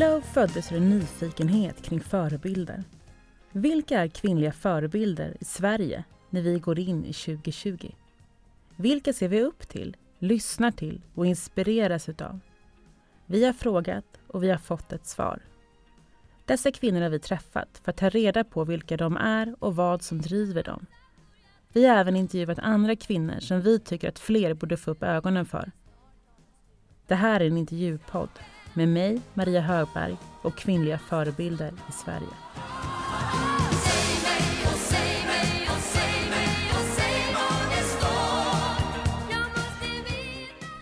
Flow föddes ur en nyfikenhet kring förebilder. Vilka är kvinnliga förebilder i Sverige när vi går in i 2020? Vilka ser vi upp till, lyssnar till och inspireras utav? Vi har frågat och vi har fått ett svar. Dessa kvinnor har vi träffat för att ta reda på vilka de är och vad som driver dem. Vi har även intervjuat andra kvinnor som vi tycker att fler borde få upp ögonen för. Det här är en intervjupodd med mig, Maria Högberg och kvinnliga förebilder i Sverige.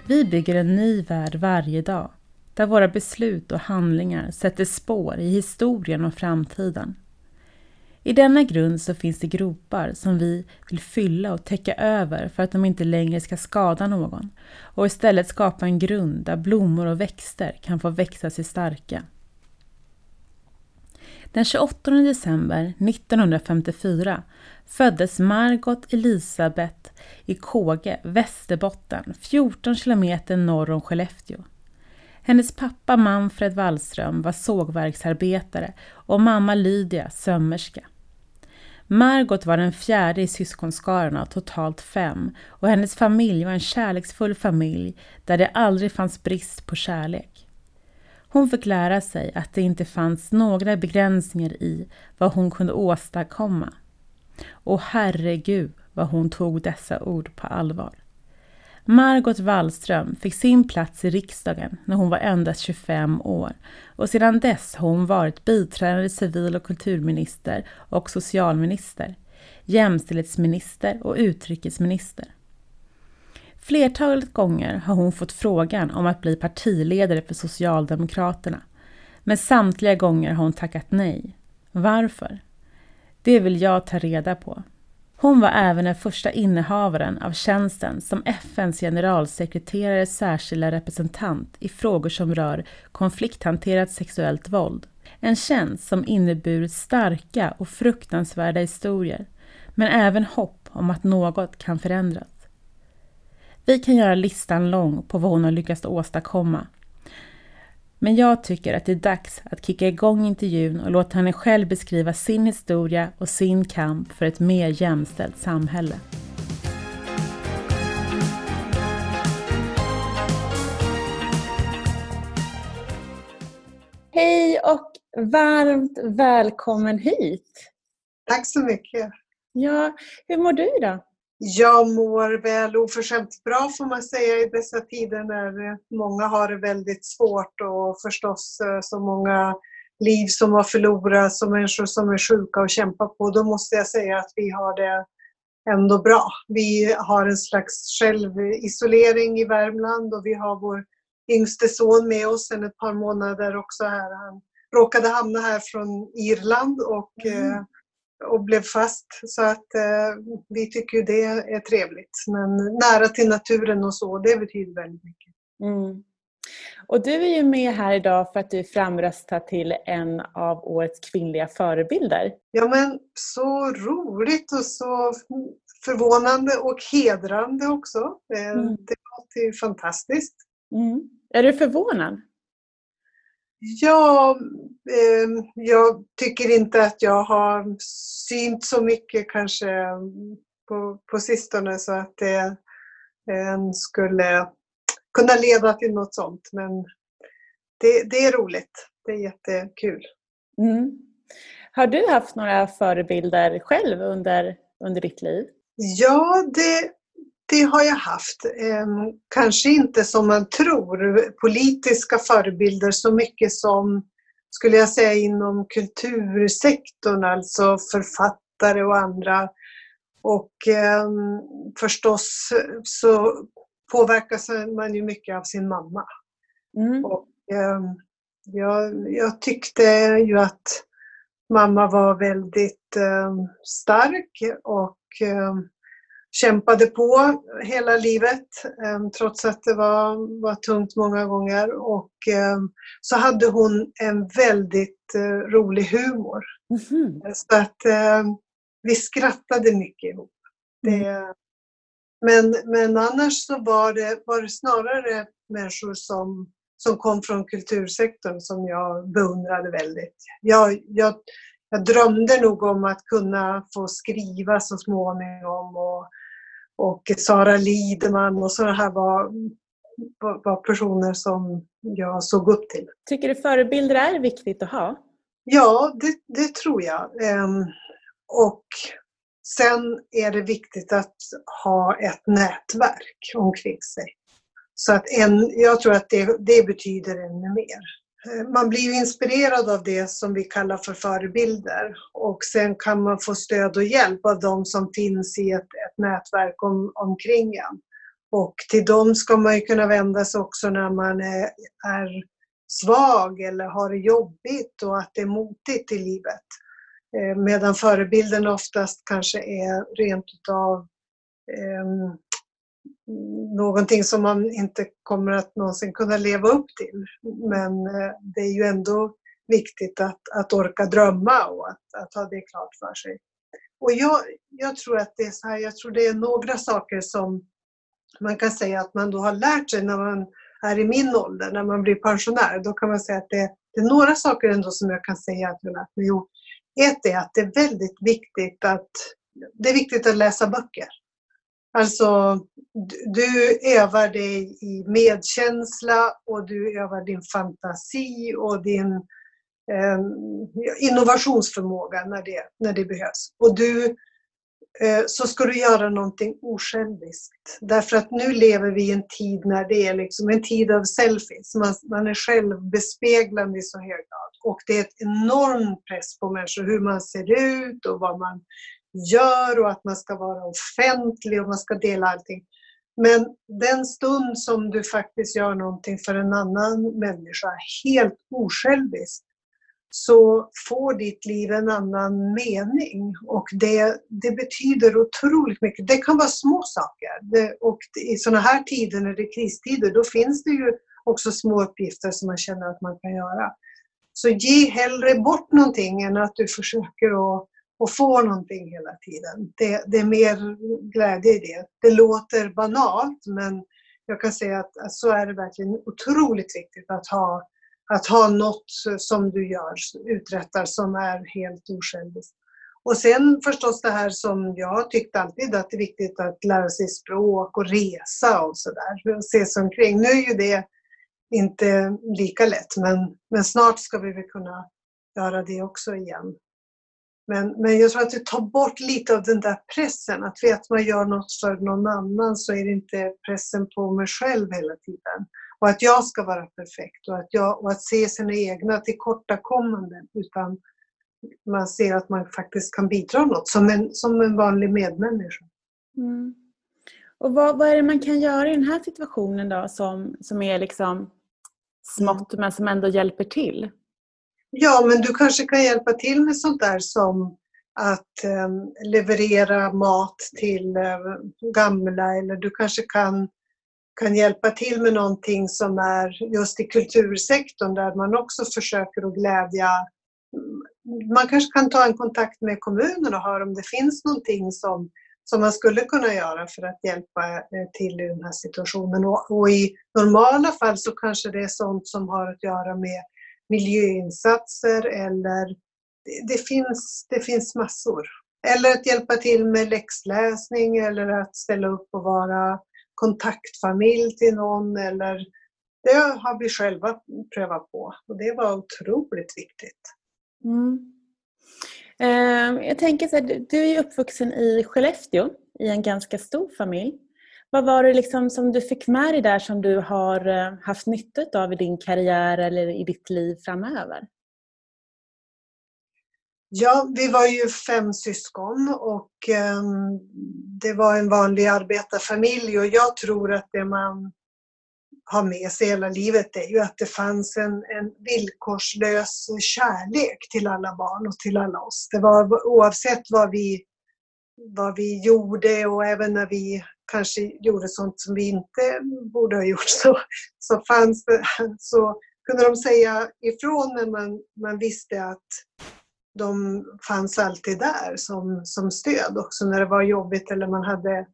Vi bygger en ny värld varje dag, där våra beslut och handlingar sätter spår i historien och framtiden. I denna grund så finns det gropar som vi vill fylla och täcka över för att de inte längre ska skada någon och istället skapa en grund där blommor och växter kan få växa sig starka. Den 28 december 1954 föddes Margot Elisabeth i Kåge, Västerbotten, 14 kilometer norr om Skellefteå. Hennes pappa Manfred Wallström var sågverksarbetare och mamma Lydia sömmerska. Margot var den fjärde i syskonskaran av totalt fem och hennes familj var en kärleksfull familj där det aldrig fanns brist på kärlek. Hon fick lära sig att det inte fanns några begränsningar i vad hon kunde åstadkomma. Och herregud vad hon tog dessa ord på allvar. Margot Wallström fick sin plats i riksdagen när hon var endast 25 år och sedan dess har hon varit biträdande civil och kulturminister och socialminister, jämställdhetsminister och utrikesminister. Flertalet gånger har hon fått frågan om att bli partiledare för Socialdemokraterna, men samtliga gånger har hon tackat nej. Varför? Det vill jag ta reda på. Hon var även den första innehavaren av tjänsten som FNs generalsekreterares särskilda representant i frågor som rör konflikthanterat sexuellt våld. En tjänst som inneburit starka och fruktansvärda historier, men även hopp om att något kan förändras. Vi kan göra listan lång på vad hon har lyckats åstadkomma men jag tycker att det är dags att kicka igång intervjun och låta henne själv beskriva sin historia och sin kamp för ett mer jämställt samhälle. Hej och varmt välkommen hit! Tack så mycket! Ja, hur mår du idag? Jag mår väl oförskämt bra får man säga i dessa tider när många har det väldigt svårt och förstås eh, så många liv som har förlorats och människor som är sjuka och kämpar på. Då måste jag säga att vi har det ändå bra. Vi har en slags självisolering i Värmland och vi har vår yngste son med oss sedan ett par månader också här. Han råkade hamna här från Irland och mm eh, och blev fast. Så att eh, vi tycker det är trevligt. Men nära till naturen och så, det betyder väldigt mycket. Mm. Och du är ju med här idag för att du är framröstad till en av årets kvinnliga förebilder. Ja men så roligt och så förvånande och hedrande också. Eh, mm. Det låter ju fantastiskt. Mm. Är du förvånad? Ja, eh, jag tycker inte att jag har synt så mycket kanske på, på sistone så att det eh, skulle kunna leda till något sånt. Men det, det är roligt. Det är jättekul. Mm. Har du haft några förebilder själv under, under ditt liv? Ja, det, det har jag haft. Ehm, kanske inte som man tror, politiska förebilder så mycket som, skulle jag säga, inom kultursektorn, alltså författare och andra. Och eh, förstås så påverkas man ju mycket av sin mamma. Mm. Och, eh, jag, jag, tyckte ju att mamma var väldigt stark och ehm, kämpade på hela livet ehm, trots att det var, var tungt många gånger. Och ehm, så hade hon en väldigt eh, rolig humor. Mm. Så att vi skrattade mycket ihop. Det, mm. men, men annars så var det, var det snarare människor som som kom från kultursektorn som jag beundrade väldigt. Jag, jag, jag drömde nog om att kunna få skriva så småningom och, och Sara Lidman och sådana här var, var, personer som jag såg upp till. Tycker du förebilder är viktigt att ha? Ja, det, det tror jag. Um, och sen är det viktigt att ha ett nätverk omkring sig. Så att en, jag tror att det, det betyder ännu mer. Eh, man blir inspirerad av det som vi kallar för förebilder och sen kan man få stöd och hjälp av de som finns i ett, ett nätverk om, omkring en. Och till dem ska man ju kunna vända sig också när man är, är svag eller har det jobbigt och att det är motigt i livet. Eh, medan förebilden oftast kanske är rent utav eh, någonting som man inte kommer att någonsin kunna leva upp till. Men eh, det är ju ändå viktigt att, att orka drömma och att, att ha det klart för sig. Och jag, jag tror att det är så här, jag tror det är några saker som man kan säga att man då har lärt sig när man är i min ålder, när man blir pensionär. Då kan man säga att det, det är några saker ändå som jag kan säga att jag lärt mig. Jo, ett är att det är väldigt viktigt att det är viktigt att läsa böcker. Alltså, du övar dig i medkänsla och du övar din fantasi och din eh, Ehm, innovationsförmåga när det, när det behövs. Och du, eh, så ska du göra någonting osjälviskt. Därför att nu lever vi i en tid när det är liksom en tid av selfies. Man, man är självbespeglande i så hög grad. Och det är ett enorm press på människor hur man ser ut och vad man gör och att man ska vara offentlig och man ska dela allting. Men den stund som du faktiskt gör någonting för en annan människa helt osjälviskt så får ditt liv en annan mening och det, det betyder otroligt mycket. Det kan vara små saker det, och i sådana här tider, när det är kristider, då finns det ju också små uppgifter som man känner att man kan göra. Så ge hellre bort någonting än att du försöker att att få någonting hela tiden. Det, det, är mer glädje i det. Det låter banalt men jag kan säga att, att så är det verkligen otroligt viktigt att ha, att ha något som du gör, uträttar som är helt osjälviskt. Och sen förstås det här som jag tyckte alltid att det är viktigt att lära sig språk och resa och sådär. Se sig omkring. Nu är ju det inte lika lätt men, men snart ska vi väl kunna göra det också igen. Men, men jag tror att det tar bort lite av den där pressen. Att vet man gör något för någon annan så är det inte pressen på mig själv hela tiden. Och att jag ska vara perfekt och att, jag, och att se sina egna tillkortakommanden. Utan man ser att man faktiskt kan bidra något som en, som en vanlig medmänniska. Mm. Och vad, vad är det man kan göra i den här situationen då som, som är liksom smått men som ändå hjälper till? Ja, men du kanske kan hjälpa till med sånt där som att eh, leverera mat till eh, gamla eller du kanske kan, kan hjälpa till med någonting som är just i kultursektorn där man också försöker att glädja mm, man kanske kan ta en kontakt med kommunen och höra om det finns någonting som, som man skulle kunna göra för att hjälpa eh, till i den här situationen. Och, och, i normala fall så kanske det är sånt som har att göra med miljöinsatser eller det finns, det finns massor. Eller att hjälpa till med läxläsning eller att ställa upp och vara kontaktfamilj till någon. Eller, det har vi själva prövat på och det var otroligt viktigt. Mm. Ehm, jag tänker så här, du är uppvuxen i Skellefteå i en ganska stor familj. Vad var det liksom som du fick med dig där som du har eh, haft nytta av i din karriär eller i ditt liv framöver? Ja, vi var ju fem syskon och ehm, det var en vanlig arbetarfamilj och jag tror att det man har med sig hela livet är ju att det fanns en, en villkorslös kärlek till alla barn och till alla oss. Det var oavsett vad vi, vad vi gjorde och även när vi kanske gjorde sånt som vi inte borde ha gjort så, så, fanns det, så kunde de säga ifrån men man, man visste att de fanns alltid där som, som stöd. Också när det var jobbigt eller man hade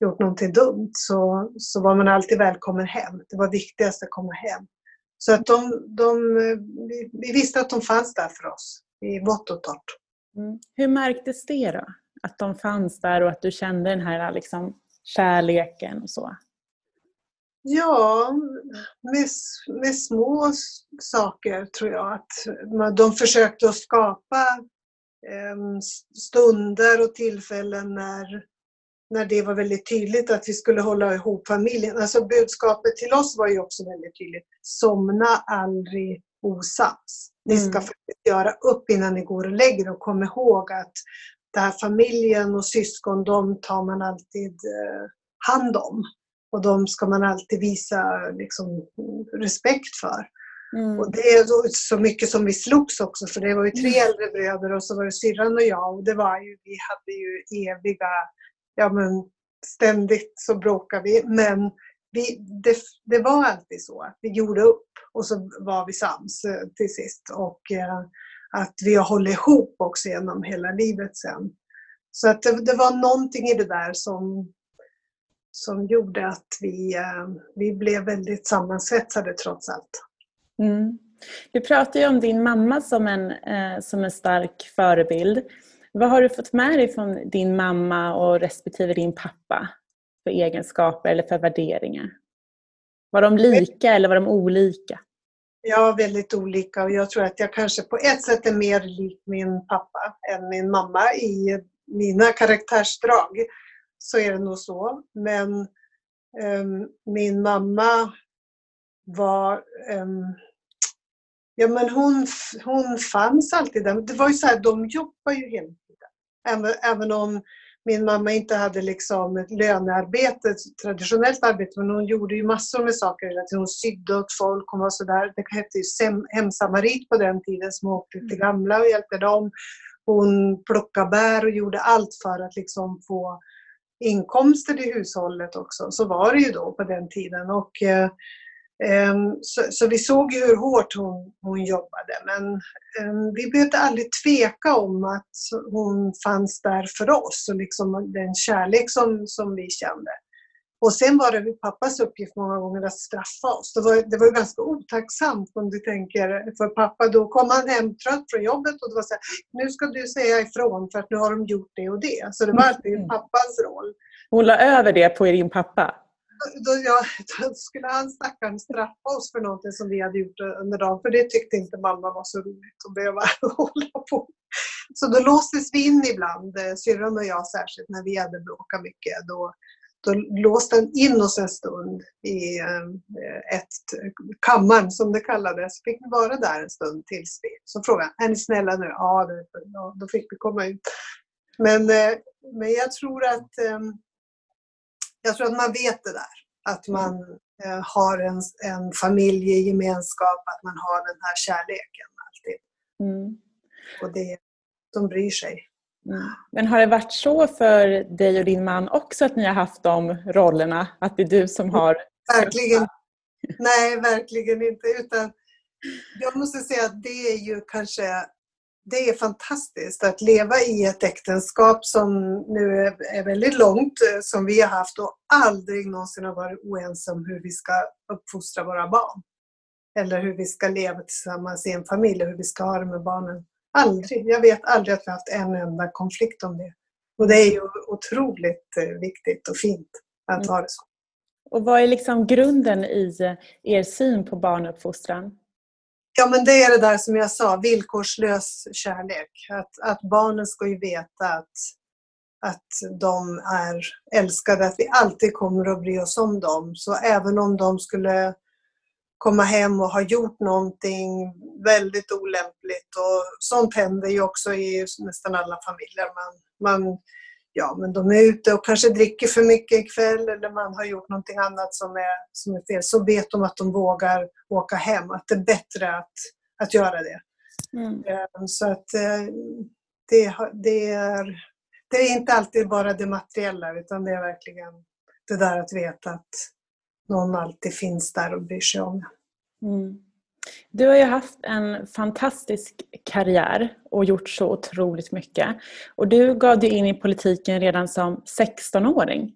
gjort någonting dumt så, så var man alltid välkommen hem. Det var viktigast att komma hem. Så att de, de, vi, vi visste att de fanns där för oss i vått och torrt. Mm. Hur märktes det då? Att de fanns där och att du kände den här liksom, kärleken och så? Ja, med, med små saker tror jag. Att de försökte att skapa eh, stunder och tillfällen när, när det var väldigt tydligt att vi skulle hålla ihop familjen. Alltså budskapet till oss var ju också väldigt tydligt. Somna aldrig osams. Ni ska mm. göra upp innan ni går och lägger och kom ihåg att den här familjen och syskon, de tar man alltid eh, hand om. Och de ska man alltid visa liksom, respekt för. Mm. Och det är så mycket som vi slogs också, för det var ju tre mm. äldre bröder och så var det syrran och jag. Och det var ju, vi hade ju eviga, ja men ständigt så bråkade vi. Men vi, det, det var alltid så att vi gjorde upp och så var vi sams eh, till sist. Och eh, att vi har hållit ihop också genom hela livet sen. Så att det, det, var någonting i det där som, som gjorde att vi, eh, vi blev väldigt sammansvetsade trots allt. Mm. Du pratar ju om din mamma som en, eh, som en stark förebild. Vad har du fått med dig från din mamma och respektive din pappa för egenskaper eller för värderingar? Var de lika eller var de olika? Ja, väldigt olika och jag tror att jag kanske på ett sätt är mer lik min pappa än min mamma i mina karaktärsdrag. Så är det nog så. Men um, min mamma var um, Ja men hon, hon fanns alltid där. Det var ju så här, de jobbar ju hela tiden. Även, även om min mamma inte hade liksom ett lönearbete, ett traditionellt arbete, men hon gjorde ju massor med saker hela tiden. Hon sydde åt folk, hon var sådär, det hette ju hemsamarit på den tiden, som åkte till mm. gamla och hjälpte dem. Hon plockade bär och gjorde allt för att liksom få inkomster i hushållet också. Så var det ju då på den tiden. Och, eh, ehm, så, så, vi såg ju hur hårt hon, hon jobbade men ehm, vi behövde aldrig tveka om att hon fanns där för oss och liksom den kärlek som, som vi kände. Och sen var det pappas uppgift många gånger att straffa oss. Det var, det var ganska otacksamt om du tänker för pappa. Då kom han hem trött från jobbet och det var så här, nu ska du säga ifrån för att nu har de gjort det och det. Så det var alltid mm. pappas roll. Hon la över det på din pappa? då, ja, då skulle han stackaren straffa oss för någonting som vi hade gjort under dagen. För det tyckte inte mamma var så roligt att behöva hålla på. Så då låstes vi in ibland, eh, syrran och jag särskilt, när vi hade bråkat mycket. Då, då låste han in oss en stund i eh, ett, kammaren som det kallades. Fick vi vara där en stund tills vi... Så frågade han, är ni snälla nu? Ja, det, då fick vi komma ut. Men, eh, men jag tror att jag tror att man vet det där. Att man eh, har en, en familjegemenskap, att man har den här kärleken alltid. Mm. Och det, de bryr sig. Men har det varit så för dig och din man också att ni har haft de rollerna? Att det är du som har... Verkligen. Nej, verkligen inte. Utan jag måste säga att det är ju kanske det är fantastiskt att leva i ett äktenskap som nu är väldigt långt, som vi har haft och aldrig någonsin har varit oense om hur vi ska uppfostra våra barn. Eller hur vi ska leva tillsammans i en familj och hur vi ska ha det med barnen. Aldrig. Jag vet aldrig att vi har haft en enda konflikt om det. Och det är ju otroligt eh, viktigt och fint att ha det så. Och vad är liksom grunden i eh, er syn på barnuppfostran? Ja, men det är det där som jag sa, villkorslös kärlek. Att, att barnen ska ju veta att, att de är älskade, att vi alltid kommer att bry oss om dem. Så även om de skulle komma hem och ha gjort någonting väldigt olämpligt och sånt händer ju också i nästan alla familjer. Man, man ja, men de är ute och kanske dricker för mycket ikväll eller man har gjort någonting annat som är, som är fel, så vet de att de vågar åka hem. Att det är bättre att, att göra det. Mm. Eh, så att eh, det, det, är, det är inte alltid bara det materiella utan det är verkligen det där att veta att någon alltid finns där och bryr sig om mm. Du har ju haft en fantastisk karriär och gjort så otroligt mycket. Och du gav dig in i politiken redan som 16-åring.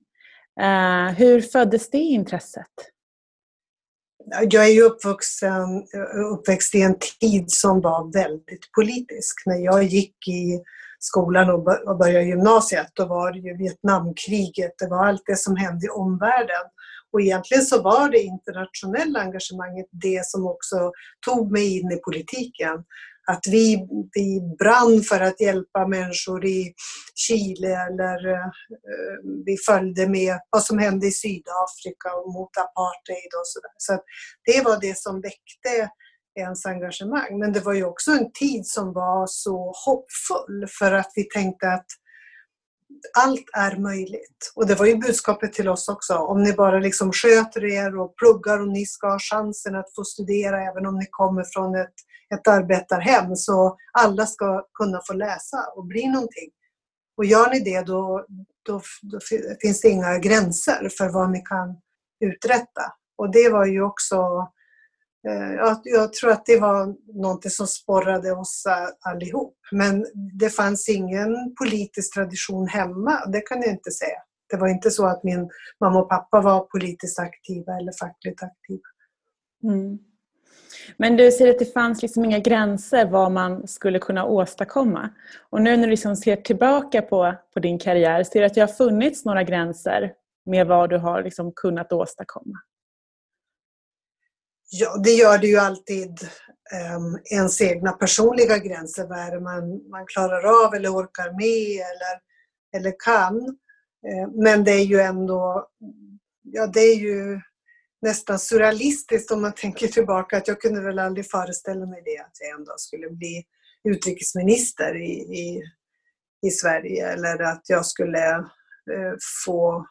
Uh, hur föddes det intresset? jag är ju uppvuxen, uppväxt i en tid som var väldigt politisk. När jag gick i skolan och började gymnasiet, då var det ju Vietnamkriget, det var allt det som hände i omvärlden. Och egentligen så var det internationella engagemanget det som också tog mig in i politiken. Att vi, vi brann för att hjälpa människor i Chile eller eh, vi följde med vad som hände i Sydafrika och mot apartheid och sådär. Så det var det som väckte ens engagemang. Men det var ju också en tid som var så hoppfull för att vi tänkte att allt är möjligt. Och det var ju budskapet till oss också. Om ni bara liksom sköter er och pluggar och ni ska ha chansen att få studera även om ni kommer från ett, ett arbetarhem så alla ska kunna få läsa och bli någonting. Och gör ni det då, då, då finns det inga gränser för vad ni kan uträtta. Och det var ju också Eh, jag, jag tror att det var någonting som sporrade oss allihop. Men det fanns ingen politisk tradition hemma, det kan jag inte säga. Det var inte så att min mamma och pappa var politiskt aktiva eller fackligt aktiva. Mm. Men du säger att det fanns liksom inga gränser vad man skulle kunna åstadkomma. Och nu när du liksom ser tillbaka på, på din karriär, ser du att det har funnits några gränser med vad du har liksom kunnat åstadkomma? Ja, det gör det ju alltid um, ens egna personliga gränser. Vad är det man, man klarar av eller orkar med eller, eller kan. Uh, men det är ju ändå, ja det är ju nästan surrealistiskt om man tänker tillbaka att jag kunde väl aldrig föreställa mig det, att jag en dag skulle bli utrikesminister i, i, i Sverige eller att jag skulle uh, få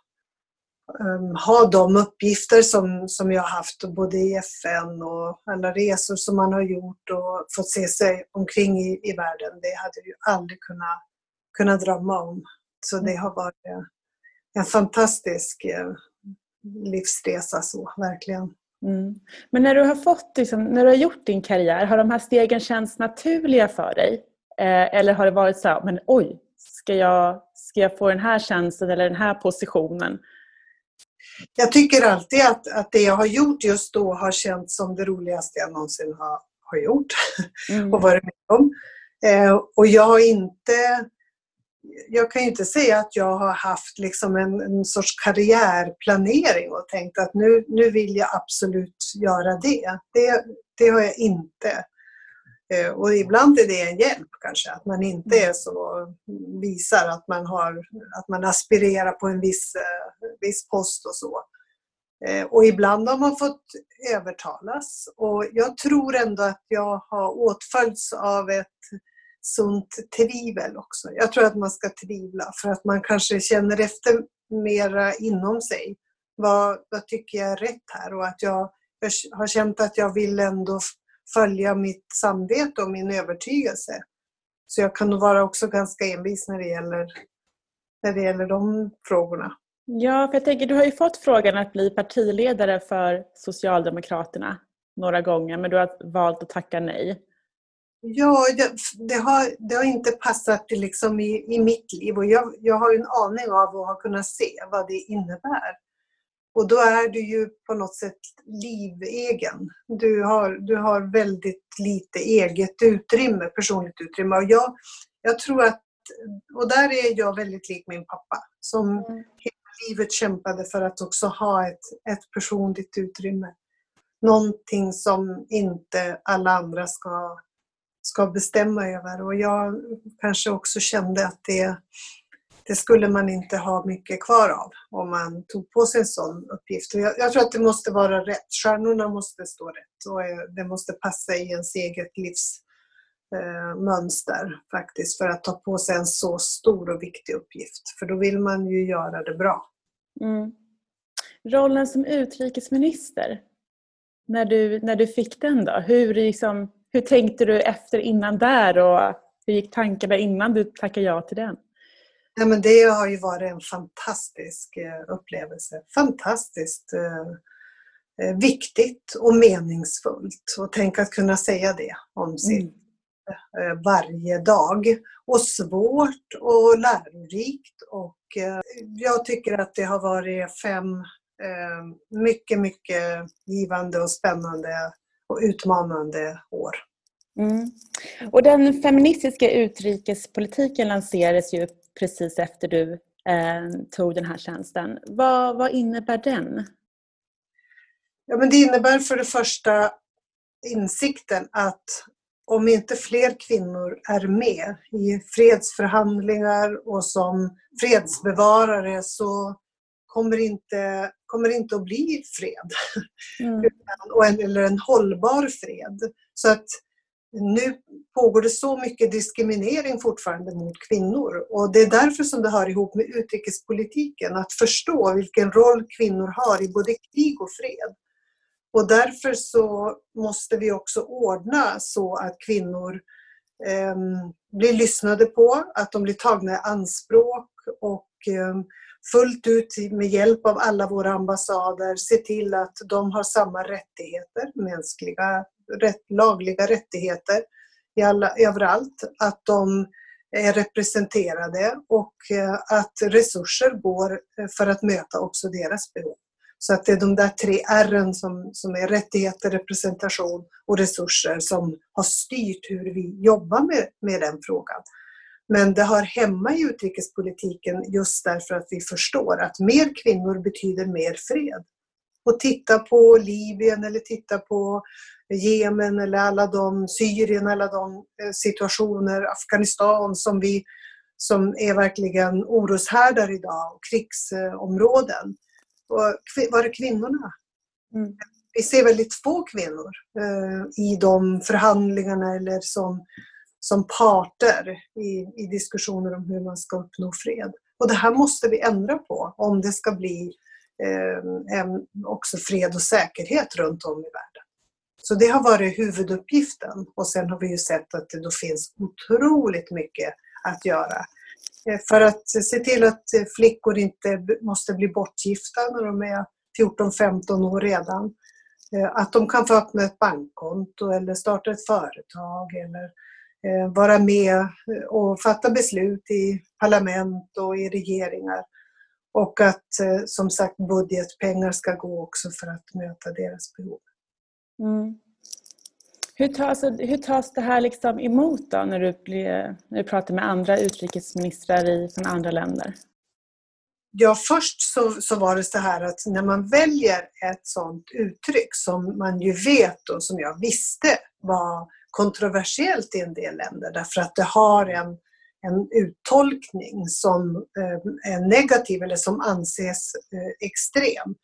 ha de uppgifter som, som jag haft både i FN och alla resor som man har gjort och fått se sig omkring i, i världen. Det hade jag ju aldrig kunnat, kunnat drömma om. Så det har varit en fantastisk eh, livsresa så, verkligen. Mm. Men när du har fått, liksom, när du har gjort din karriär, har de här stegen känts naturliga för dig? Eh, eller har det varit så här, men oj, ska jag, ska jag få den här tjänsten eller den här positionen? Jag tycker alltid att, att det jag har gjort just då har känts som det roligaste jag någonsin har, har gjort mm. och varit med om. Eh, och jag har inte jag kan ju inte säga att jag har haft liksom en, en sorts karriärplanering och tänkt att nu, nu vill jag absolut göra det. det. Det har jag inte. Eh, och ibland är det en hjälp kanske, att man inte är så, visar att man, har, att man aspirerar på en viss, eh, viss post och så. Eh, och ibland har man fått övertalas och jag tror ändå att jag har åtföljts av ett sunt tvivel också. Jag tror att man ska tvivla för att man kanske känner efter mera inom sig. Vad, vad tycker jag är rätt här? Och att jag, jag har känt att jag vill ändå följa mitt samvete och min övertygelse. Så jag kan nog vara också ganska envis när det gäller, när det gäller de frågorna. Ja, för jag tänker, du har ju fått frågan att bli partiledare för Socialdemokraterna några gånger, men du har valt att tacka nej. Ja, det har, det har inte passat liksom i, i mitt liv och jag, jag har en aning av och har kunnat se vad det innebär. Och då är du ju på något sätt livegen. Du har, du har väldigt lite eget utrymme, personligt utrymme. Och jag, jag tror att, och där är jag väldigt lik min pappa som mm. hela livet kämpade för att också ha ett, ett personligt utrymme. Någonting som inte alla andra ska, ska bestämma över. Och jag kanske också kände att det det skulle man inte ha mycket kvar av om man tog på sig en sån uppgift. Jag, jag, tror att det måste vara rätt. Stjärnorna måste stå rätt och eh, det måste passa i ens eget livsmönster eh, faktiskt för att ta på sig en så stor och viktig uppgift. För då vill man ju göra det bra. Mm. Rollen som utrikesminister, när du, när du fick den då, hur, liksom, hur tänkte du efter innan där och hur gick tankarna innan du tackade ja till den? Nej, men det har ju varit en fantastisk eh, upplevelse. Fantastiskt eh, eh, viktigt och meningsfullt. Och tänk att kunna säga det om mm. sitt eh, varje dag. Och svårt och lärorikt. Och eh, jag tycker att det har varit fem eh, mycket, mycket givande och spännande och utmanande år. Mm. Och den feministiska utrikespolitiken lanserades ju precis efter du eh, tog den här tjänsten. Vad, vad innebär den? Ja, men det innebär för det första insikten att om inte fler kvinnor är med i fredsförhandlingar och som fredsbevarare så kommer inte, kommer inte att bli fred. Mm. eller en hållbar fred. Så att nu pågår det så mycket diskriminering fortfarande mot kvinnor och det är därför som det hör ihop med utrikespolitiken, att förstå vilken roll kvinnor har i både krig och fred. Och därför så måste vi också ordna så att kvinnor eh, blir lyssnade på, att de blir tagna i anspråk och eh, fullt ut med hjälp av alla våra ambassader se till att de har samma rättigheter, mänskliga, rätt, lagliga rättigheter i alla, överallt. Att de är representerade och eh, att resurser går eh, för att möta också deras behov. Så att det är de där tre R som, som är rättigheter, representation och resurser som har styrt hur vi jobbar med, med den frågan. Men det hör hemma i utrikespolitiken just därför att vi förstår att mer kvinnor betyder mer fred. Och titta på Libyen eller titta på Jemen eller alla de, Syrien, alla de eh, situationer, Afghanistan som, vi, som är verkligen oroshärdar idag och krigsområden. Och var är kvinnorna? Mm. Vi ser väldigt få kvinnor eh, i de förhandlingarna eller som som parter i, i diskussioner om hur man ska uppnå fred. Och det här måste vi ändra på om det ska bli Ehm, också fred och säkerhet runt om i världen. Så det har varit huvuduppgiften och sen har vi ju sett att det då finns otroligt mycket att göra. Eh, för att se till att flickor inte måste bli bortgifta när de är 14-15 år redan. Eh, att de kan få öppna ett bankkonto eller starta ett företag eller eh, vara med och fatta beslut i parlament och i regeringar. Och att eh, som sagt budgetpengar ska gå också för att möta deras behov. Mm. Hur, tas, hur tas det här liksom emot då när du, blir, när du pratar med andra utrikesministrar i, från andra länder? Ja, först så, så var det så här att när man väljer ett sådant uttryck som man ju vet och som jag visste var kontroversiellt i en del länder därför att det har en, en uttolkning som eh, är negativ eller som anses eh, extrem.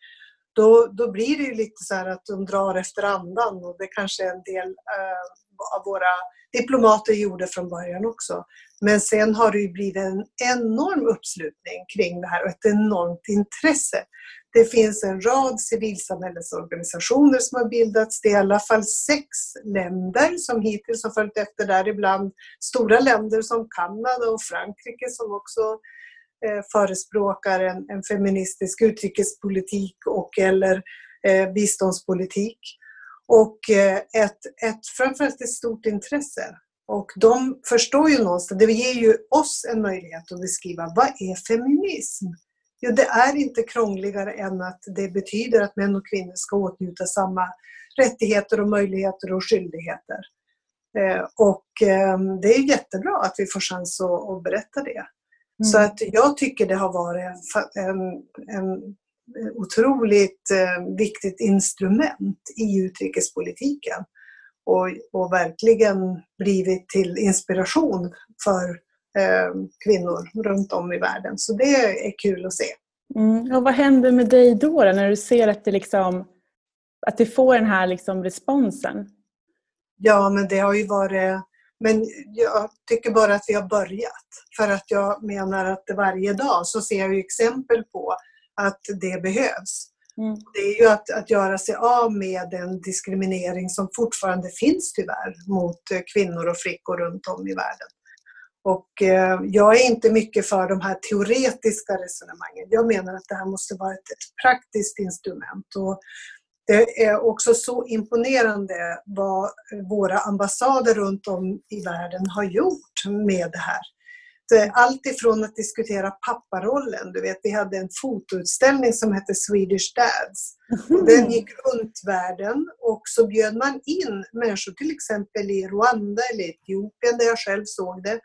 Då, då blir det ju lite så här att de drar efter andan och det kanske en del eh, av våra diplomater gjorde från början också. Men sen har det ju blivit en enorm uppslutning kring det här och ett enormt intresse. Det finns en rad civilsamhällesorganisationer som har bildats. Det är i alla fall sex länder som hittills har följt efter, däribland stora länder som Kanada och Frankrike som också eh, förespråkar en, en, feministisk utrikespolitik och eller eh, biståndspolitik. Och eh, ett, ett, framförallt ett stort intresse. Och de förstår ju någonstans, det ger ju oss en möjlighet att beskriva vad är feminism? Jo, det är inte krångligare än att det betyder att män och kvinnor ska åtnjuta samma rättigheter och möjligheter och skyldigheter. Eh, och ehm, det är jättebra att vi får chans att berätta det. Mm. Så att jag tycker det har varit en, en otroligt eh, viktigt instrument i utrikespolitiken och, och verkligen blivit till inspiration för kvinnor runt om i världen. Så det är kul att se. Mm. Och vad händer med dig då, då, när du ser att det, liksom, att det får den här liksom responsen? Ja, men det har ju varit... Men jag tycker bara att vi har börjat. För att jag menar att varje dag så ser jag exempel på att det behövs. Mm. Det är ju att, att göra sig av med den diskriminering som fortfarande finns tyvärr mot kvinnor och flickor runt om i världen. Och eh, jag är inte mycket för de här teoretiska resonemangen. Jag menar att det här måste vara ett, ett praktiskt instrument. Och det är också så imponerande vad våra ambassader runt om i världen har gjort med det här eh, allt ifrån att diskutera papparollen, du vet vi hade en fotoutställning som hette Swedish Dads. Och den gick runt världen och så bjöd man in människor till exempel i Rwanda eller Etiopien där jag själv såg det.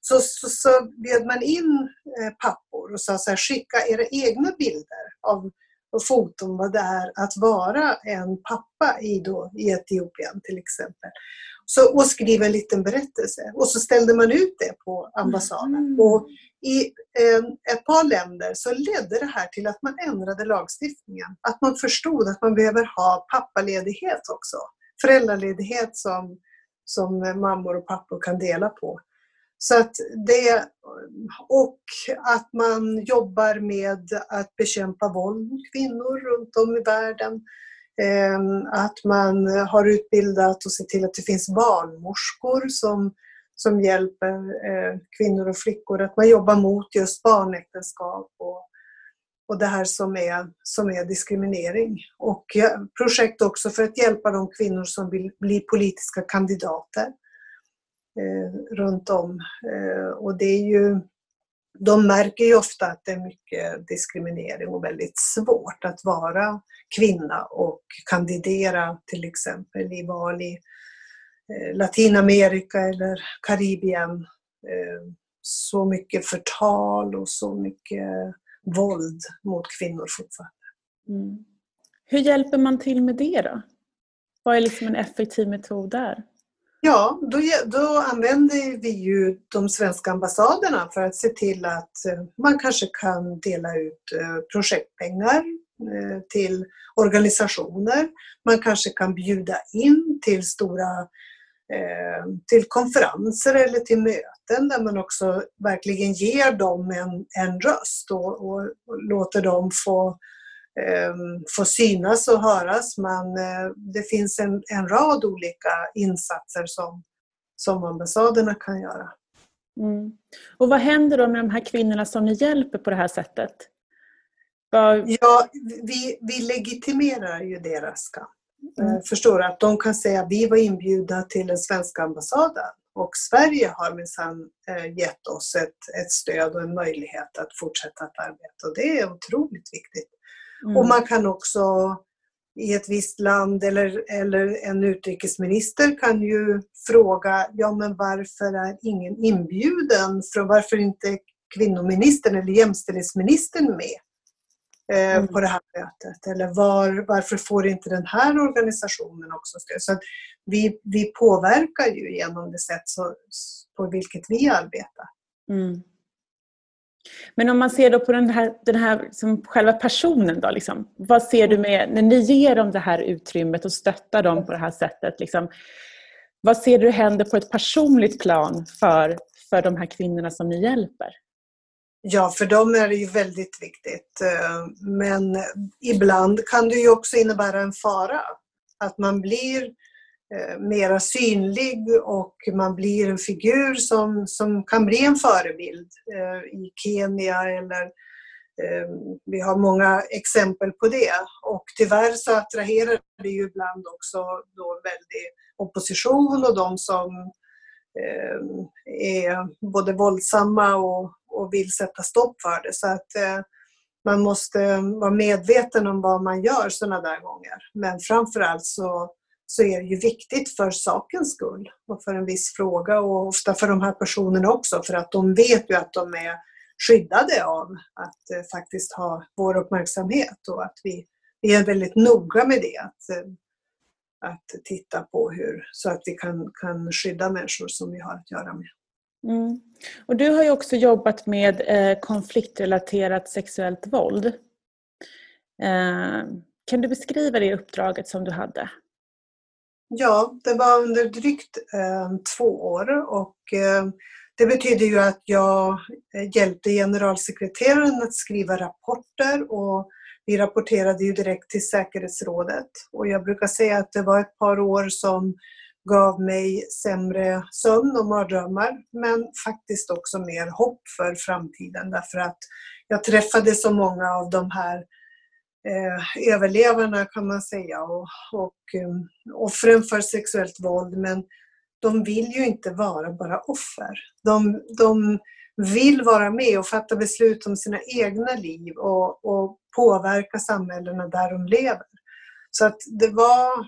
Så, så, så bjöd man in eh, pappor och sa så här, skicka era egna bilder av och foton vad det är att vara en pappa i, då, i Etiopien till exempel. Så, och skriva en liten berättelse. Och så ställde man ut det på ambassaden. Mm. Och I eh, ett par länder så ledde det här till att man ändrade lagstiftningen. Att man förstod att man behöver ha pappaledighet också. Föräldraledighet som, som mammor och pappor kan dela på. Så att det, och att man jobbar med att bekämpa våld mot kvinnor runt om i världen. Ehm, att man har utbildat och sett till att det finns barnmorskor som, som hjälper eh, kvinnor och flickor. Att man jobbar mot just barnäktenskap och, och det här som är, som är diskriminering. Och projekt också för att hjälpa de kvinnor som vill bli politiska kandidater eh, runt om. Eh, och det är ju de märker ju ofta att det är mycket diskriminering och väldigt svårt att vara kvinna och kandidera till exempel i val i eh, Latinamerika eller Karibien. Eh, så mycket förtal och så mycket våld mot kvinnor fortfarande. Mm. Hur hjälper man till med det då? Vad är liksom en effektiv metod där? Ja, då, då använder vi ju de svenska ambassaderna för att se till att eh, man kanske kan dela ut eh, projektpengar eh, till organisationer. Man kanske kan bjuda in till stora till konferenser eller till möten där man också verkligen ger dem en, en röst och, och, och låter dem få få synas och höras men eh, det finns en, en rad olika insatser som, som ambassaderna kan göra. Mm. Och vad händer då med de här kvinnorna som ni hjälper på det här sättet? Vad... Ja, vi, vi legitimerar ju deras kamp. Mm. Eh, förstår du? Att de kan säga att vi var inbjudna till den svenska ambassaden och Sverige har minsann eh, gett oss ett, ett stöd och en möjlighet att fortsätta att arbeta och det är otroligt viktigt. Mm. Och man kan också i ett visst land eller, eller en utrikesminister kan ju fråga, ja men varför är ingen inbjuden? För varför inte kvinnoministern eller jämställdhetsministern med eh, mm. på det här mötet? Eller var, varför får inte den här organisationen också stöd? Så vi, vi påverkar ju genom det sätt så, på vilket vi arbetar. Mm. Men om man ser då på den här, den här som själva personen då, liksom, vad ser du med, när ni ger dem det här utrymmet och stöttar dem på det här sättet, liksom, vad ser du händer på ett personligt plan för, för de här kvinnorna som ni hjälper? Ja, för dem är det ju väldigt viktigt. Eh, men ibland kan det ju också innebära en fara. Att man blir Eh, Eh, mera synlig och man blir en figur som, som kan bli en förebild eh, i Kenya eller eh, vi har många exempel på det och tyvärr så attraherar det ju ibland också då väldig opposition och de som eh, är både våldsamma och, och vill sätta stopp för det. Så att eh, man måste vara medveten om vad man gör sådana där gånger. Men framförallt så så är det ju viktigt för sakens skull och för en viss fråga och ofta för de här personerna också för att de vet ju att de är skyddade av att eh, faktiskt ha vår uppmärksamhet och att vi, vi är väldigt noga med det. Att, eh, att titta på hur, så att vi kan, kan skydda människor som vi har att göra med. Mm. Och du har ju också jobbat med eh, konfliktrelaterat sexuellt våld. Eh, kan du beskriva det uppdraget som du hade? Ja, det var under drygt eh, två år och eh, det betyder ju att jag eh, hjälpte generalsekreteraren att skriva rapporter och vi rapporterade ju direkt till säkerhetsrådet. Och jag brukar säga att det var ett par år som gav mig sämre sömn och mardrömmar men faktiskt också mer hopp för framtiden därför att jag träffade så många av de här eh, överlevarna kan man säga och, och um, offren för sexuellt våld men de vill ju inte vara bara offer. De, de vill vara med och fatta beslut om sina egna liv och, och påverka samhällena där de lever. Så att det var,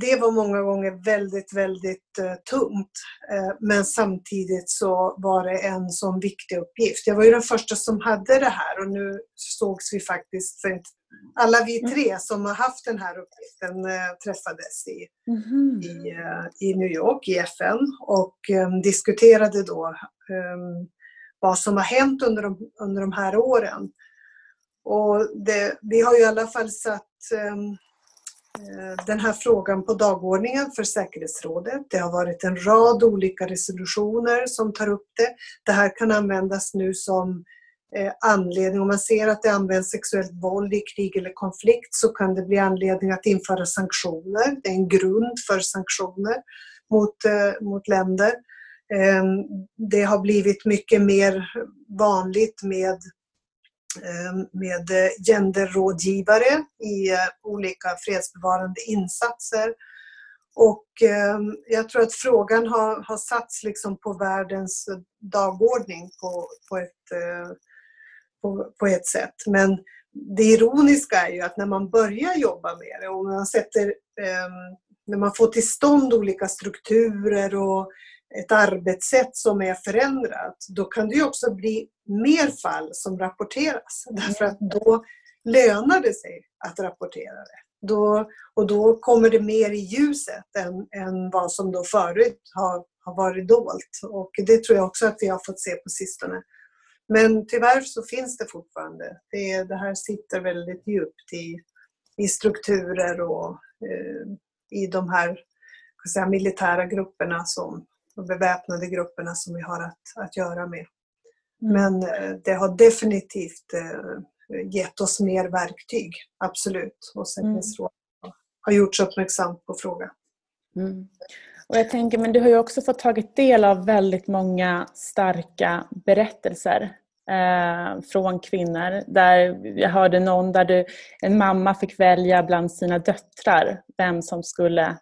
det var många gånger väldigt, väldigt uh, tungt. Uh, men samtidigt så var det en sån viktig uppgift. Jag var ju den första som hade det här och nu sågs vi faktiskt för alla vi mm. tre som har haft den här uppgiften uh, träffades i, mm. i, i, New York, i FN och diskuterade då um, vad som har hänt under de, under de här åren. Och det, vi har ju i alla fall satt um, Eh, den här frågan på dagordningen för säkerhetsrådet. Det har varit en rad olika resolutioner som tar upp det. Det här kan användas nu som eh, anledning, om man ser att det används sexuellt våld i krig eller konflikt så kan det bli anledning att införa sanktioner. Det är en grund för sanktioner mot, eh, mot länder. Ehm, det har blivit mycket mer vanligt med Ehm, med eh, genderrådgivare i eh, olika fredsbevarande insatser. Och ehm, jag tror att frågan har, har satts liksom på världens eh, dagordning på, på, ett, på, på ett sätt. Men det ironiska är ju att när man börjar jobba med det och man sätter, ehm, när man får till stånd olika strukturer och ett arbetssätt som är förändrat, då kan det också bli mer fall som rapporteras. Därför att då lönar det sig att rapportera det. Då, och då kommer det mer i ljuset än, än vad som då förut har, har varit dolt. Och det tror jag också att vi har fått se på sistone. Men tyvärr så finns det fortfarande. Det, det här sitter väldigt djupt i, i strukturer och eh, i de här säga, militära grupperna som, de beväpnade grupperna som vi har att, att göra med. Mm. Men eh, det har definitivt eh, gett oss mer verktyg, absolut. Och säkerhetsrådet mm. har gjorts uppmärksam på frågan. Mm. Och jag tänker, men du har ju också fått tagit del av väldigt många starka berättelser eh, från kvinnor. Där jag hörde någon där du, en mamma fick välja bland sina döttrar vem som skulle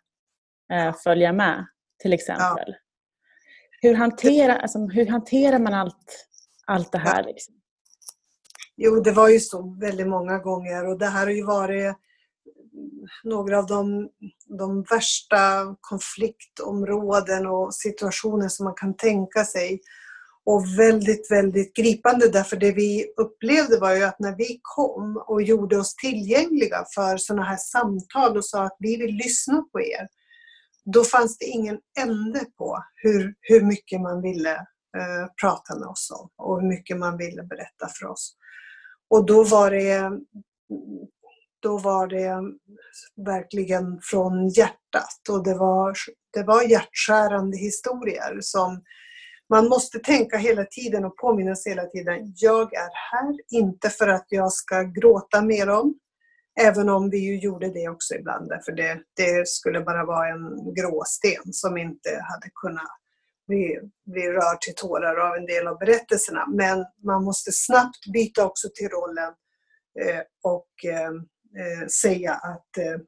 eh, följa med till exempel. Ja. Hur hanterar, alltså, hur hanterar man allt, allt det här? Liksom? Jo, det var ju så väldigt många gånger och det här har ju varit några av de, de värsta konfliktområden och situationer som man kan tänka sig. Och väldigt, väldigt gripande därför det vi upplevde var ju att när vi kom och gjorde oss tillgängliga för sådana här samtal och sa att vi vill lyssna på er då fanns det ingen ände på hur, hur mycket man ville eh, prata med oss om och hur mycket man ville berätta för oss. Och då var det, då var det verkligen från hjärtat och det var, det var hjärtskärande historier som man måste tänka hela tiden och påminnas hela tiden. Jag är här, inte för att jag ska gråta med dem, Även om vi ju gjorde det också ibland, för det, det skulle bara vara en gråsten som inte hade kunnat bli, bli rörd till tårar av en del av berättelserna. Men man måste snabbt byta också till rollen eh, och eh, eh säga att eh,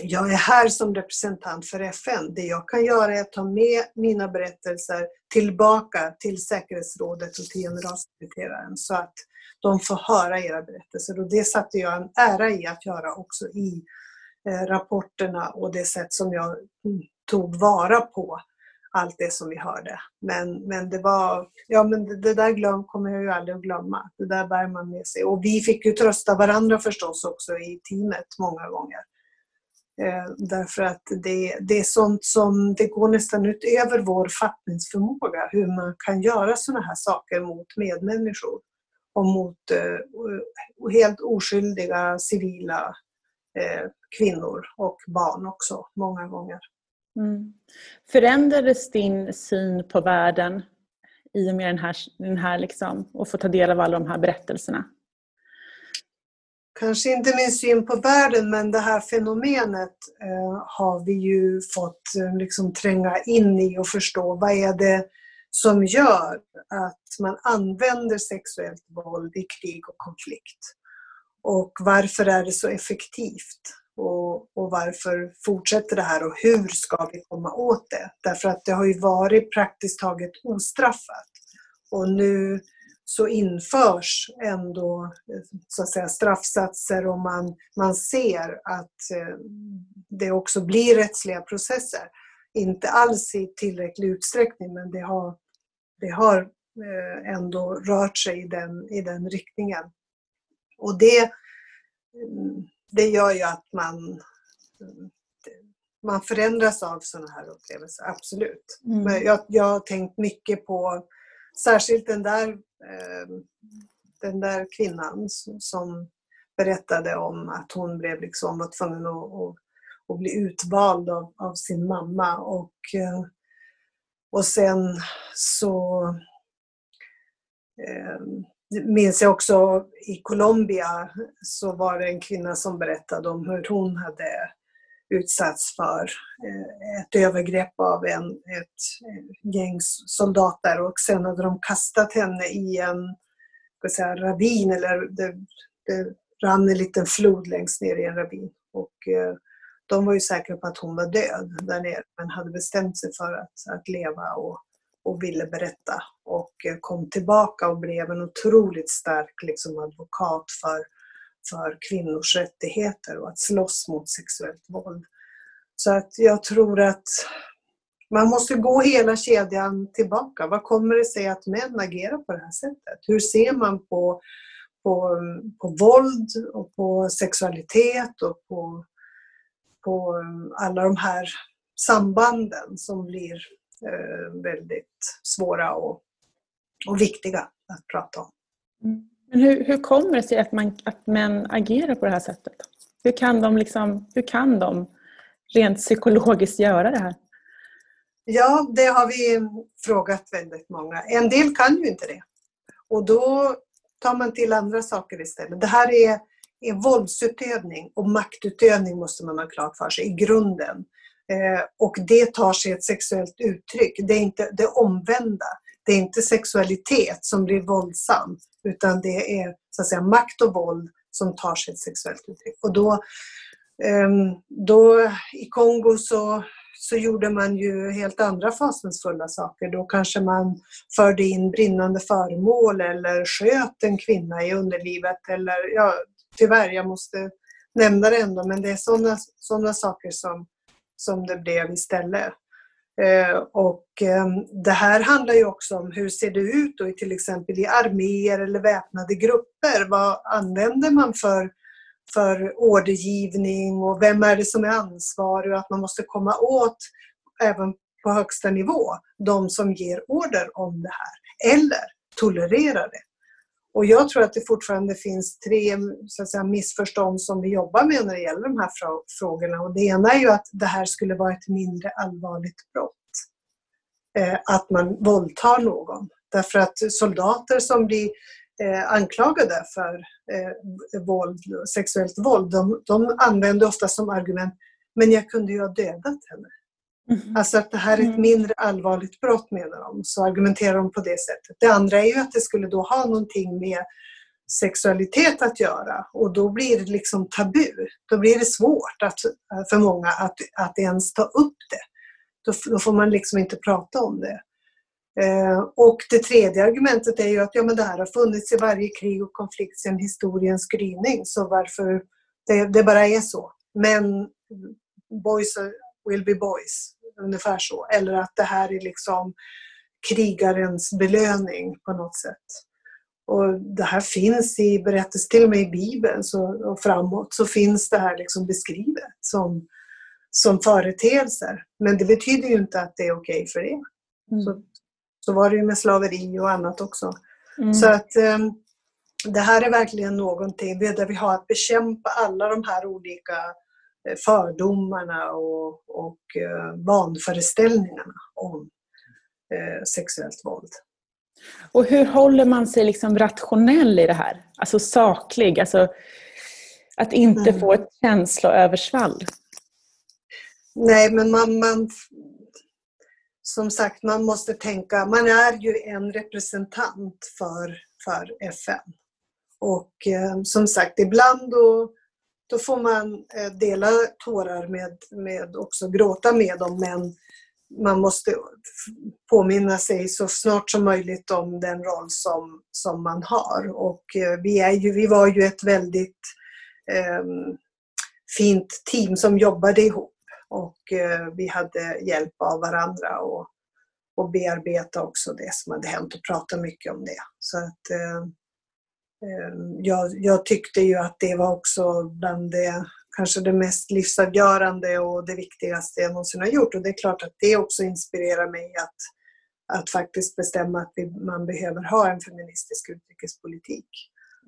Alltså, jag är här som representant för FN. Det jag kan göra är att ta med mina berättelser tillbaka till säkerhetsrådet och till generalsekreteraren så att de får höra era berättelser. Och det satte jag en ära i att göra också i eh, rapporterna och det sätt som jag mm, tog vara på allt det som vi hörde. Men, men det var, ja men det, det där glöm, kommer jag ju aldrig att glömma. Det där bär man med sig. Och vi fick ju trösta varandra förstås också i teamet många gånger. Eh, därför att det, det är sånt som det går nästan utöver vår fattningsförmåga hur man kan göra sådana här saker mot medmänniskor och mot eh, helt oskyldiga civila eh, kvinnor och barn också många gånger. Mm. Förändrades din syn på världen i och med den här, den här liksom, och få ta del av alla de här berättelserna? Kanske inte min syn på världen men det här fenomenet eh, har vi ju fått eh, liksom tränga in i och förstå. Vad är det som gör att man använder sexuellt våld i krig och konflikt. Och varför är det så effektivt? Och, och, varför fortsätter det här och hur ska vi komma åt det? Därför att det har ju varit praktiskt taget ostraffat. Och nu så införs ändå så att säga, straffsatser och man, man ser att eh, det också blir rättsliga processer. Inte alls i tillräcklig utsträckning men det har, det har eh, ändå rört sig i den, i den riktningen. Och det, det gör ju att man, man förändras av sådana här upplevelser, absolut. Mm. Men jag, jag har tänkt mycket på särskilt den där, Ehm, den där kvinnan som berättade om att hon blev liksom, var tvungen att, att, att bli utvald av, av sin mamma. Och, eh, och sen så ehm, minns jag också i Colombia så var det en kvinna som berättade om hur hon hade utsatts för eh, ett övergrepp av en, ett eh, gäng soldater och sen hade de kastat henne i en säga, ravin eller det, det rann en liten flod längst ner i en ravin. Och eh, de var ju säkra på att hon var död där nere men hade bestämt sig för att, att leva och, och ville berätta och kom tillbaka och blev en otroligt stark liksom, advokat för för kvinnors rättigheter och att slåss mot sexuellt våld. Så att jag tror att man måste gå hela kedjan tillbaka. Vad kommer det sig att män agerar på det här sättet? Hur ser man på, på, på våld och på sexualitet och på, på alla de här sambanden som blir eh, väldigt svåra och, och viktiga att prata om. Mm. Men hur, hur kommer det sig att, man, att män agerar på det här sättet? Hur kan, de liksom, hur kan de rent psykologiskt göra det här? Ja, det har vi frågat väldigt många. En del kan ju inte det. Och då tar man till andra saker istället. Det här är, är våldsutövning och maktutövning måste man ha klart för sig i grunden. Eh, och det tar sig ett sexuellt uttryck. Det är inte det omvända. Det är inte sexualitet som blir våldsam utan det är så att säga, makt och våld som tar sig ett sexuellt uttryck. Och då, ehm, då i Kongo så, så gjorde man ju helt andra fasansfulla saker. Då kanske man förde in brinnande föremål eller sköt en kvinna i underlivet. Eller, ja, tyvärr, jag måste nämna det ändå, men det är sådana såna saker som, som det blev istället. Eh, och ehm, det här handlar ju också om hur ser det ut då, till exempel i arméer eller väpnade grupper. Vad använder man för, för ordergivning och vem är det som är ansvarig och att man måste komma åt även på högsta nivå de som ger order om det här eller tolererar det. Och jag tror att det fortfarande finns tre så att säga, missförstånd som vi jobbar med när det gäller de här frågorna. Och det ena är ju att det här skulle vara ett mindre allvarligt brott. Eh, att man våldtar någon. Därför att soldater som blir eh, anklagade för eh, våld, sexuellt våld, de, de använder ofta som argument men jag kunde ju ha dödat henne. Mm. Alltså att det här är ett mm. mindre allvarligt brott menar de, så argumenterar de på det sättet. Det andra är ju att det skulle då ha någonting med sexualitet att göra och då blir det liksom tabu. Då blir det svårt att, för många att, att ens ta upp det. Då, då får man liksom inte prata om det. Eh, och det tredje argumentet är ju att ja, men det här har funnits i varje krig och konflikt sedan historiens gryning, så varför det, det bara är så. Men boys will be boys ungefär så. Eller att det här är liksom krigarens belöning på något sätt. Och det här finns i berättelser, till och med i Bibeln så, och framåt, så finns det här liksom beskrivet som, som företeelser. Men det betyder ju inte att det är okej okay för er. Mm. Så, så var det ju med slaveri och annat också. Mm. Så att um, det här är verkligen någonting där vi har att bekämpa alla de här olika fördomarna och, och eh, vanföreställningarna om eh, sexuellt våld. Och hur håller man sig liksom rationell i det här? Alltså saklig, alltså att inte mm. få ett känsloöversvall? Nej, men man, man, som sagt, man måste tänka, man är ju en representant för, för FN. Och eh, som sagt, ibland då då får man eh, dela tårar med, med också gråta med dem men man måste påminna sig så snart som möjligt om den roll som, som man har. Och eh, vi, är ju, vi var ju ett väldigt eh, fint team som jobbade ihop och eh, vi hade hjälp av varandra och, och bearbeta också det som hade hänt och prata mycket om det. Så att, eh, jag, jag, tyckte ju att det var också bland det kanske det mest livsavgörande och det viktigaste jag någonsin har gjort. Och det är klart att det också inspirerar mig att, att faktiskt bestämma att vi, man behöver ha en feministisk utrikespolitik.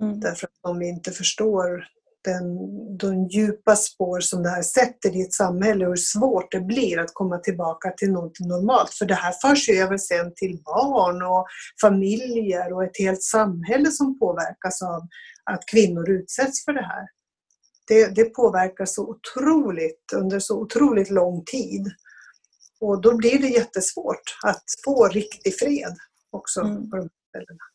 Mm. Därför att om vi inte förstår den, de djupa spår som det här sätter i ett samhälle och hur svårt det blir att komma tillbaka till något normalt. För det här förs över sen till barn och familjer och ett helt samhälle som påverkas av att kvinnor utsätts för det här. Det, det påverkar så otroligt under så otroligt lång tid. Och då blir det jättesvårt att få riktig fred också mm. på de ställena.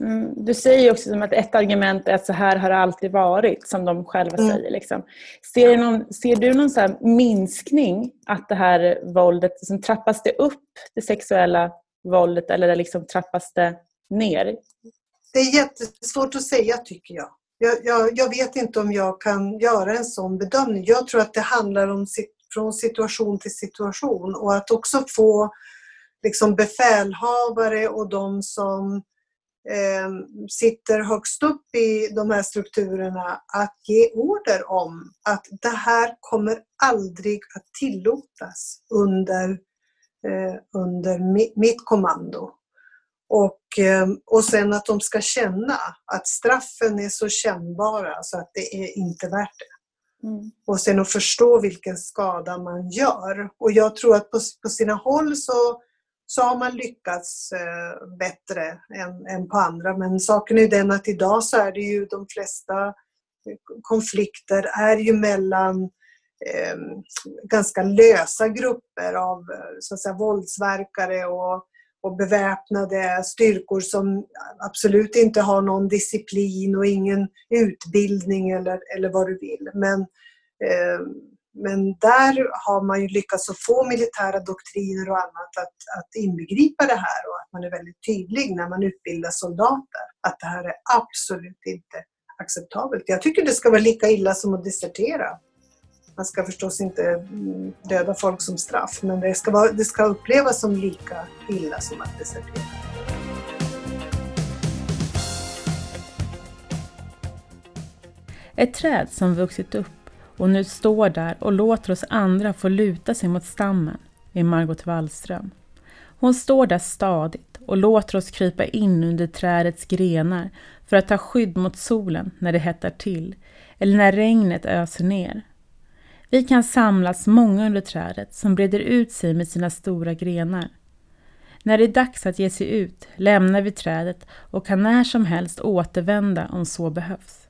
Mm, du säger också som att ett argument är att så här har det alltid varit, som de själva mm. säger. Liksom. Ser, du någon, ser du någon så minskning, att det här våldet, liksom, trappas det upp, det sexuella våldet, eller liksom trappas det ner? Det är jättesvårt att säga tycker jag. Jag, jag. jag, vet inte om jag kan göra en sån bedömning. Jag tror att det handlar om från situation till situation och att också få liksom befälhavare och de som sitter högst upp i de här strukturerna att ge order om att det här kommer aldrig att tillåtas under, eh, under mitt kommando. Och, eh, och sen att de ska känna att straffen är så kännbara så att det är inte värt det. Mm. Och sen att förstå vilken skada man gör. Och jag tror att på, på sina håll så så har man lyckats eh, bättre än, än på andra. Men saken är den att idag så är det ju de flesta eh, konflikter är ju mellan eh, ganska lösa grupper av eh, så att säga, våldsverkare och, och beväpnade styrkor som absolut inte har någon disciplin och ingen utbildning eller, eller vad du vill. Men eh, men där har man ju lyckats att få militära doktriner och annat att, att inbegripa det här och att man är väldigt tydlig när man utbildar soldater att det här är absolut inte acceptabelt. Jag tycker det ska vara lika illa som att desertera. Man ska förstås inte mm, döda folk som straff, men det ska, vara, det ska upplevas som lika illa som att desertera. Ett träd som vuxit upp och nu står där och låter oss andra få luta sig mot stammen är Margot Wallström. Hon står där stadigt och låter oss krypa in under trädets grenar för att ta skydd mot solen när det hettar till eller när regnet öser ner. Vi kan samlas många under trädet som breder ut sig med sina stora grenar. När det är dags att ge sig ut lämnar vi trädet och kan när som helst återvända om så behövs.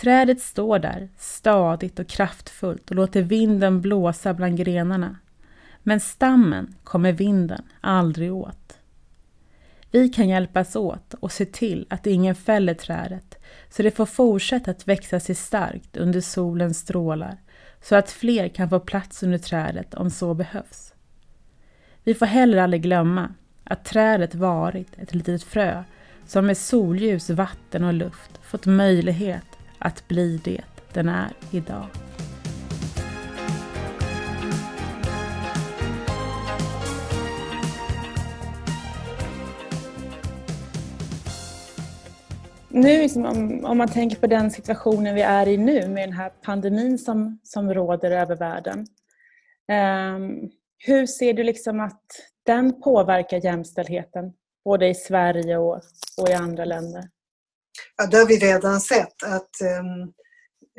Trädet står där, stadigt och kraftfullt och låter vinden blåsa bland grenarna. Men stammen kommer vinden aldrig åt. Vi kan hjälpas åt och se till att ingen fäller trädet så det får fortsätta att växa sig starkt under solens strålar så att fler kan få plats under trädet om så behövs. Vi får heller aldrig glömma att trädet varit ett litet frö som med solljus, vatten och luft fått möjlighet att bli det den är idag. Nu liksom, om, om, man tänker på den situationen vi är i nu med den här pandemin som, som råder över världen. Um, hur ser du liksom att den påverkar jämställdheten både i Sverige och, och i andra länder? Ja, det har vi redan sett att ehm,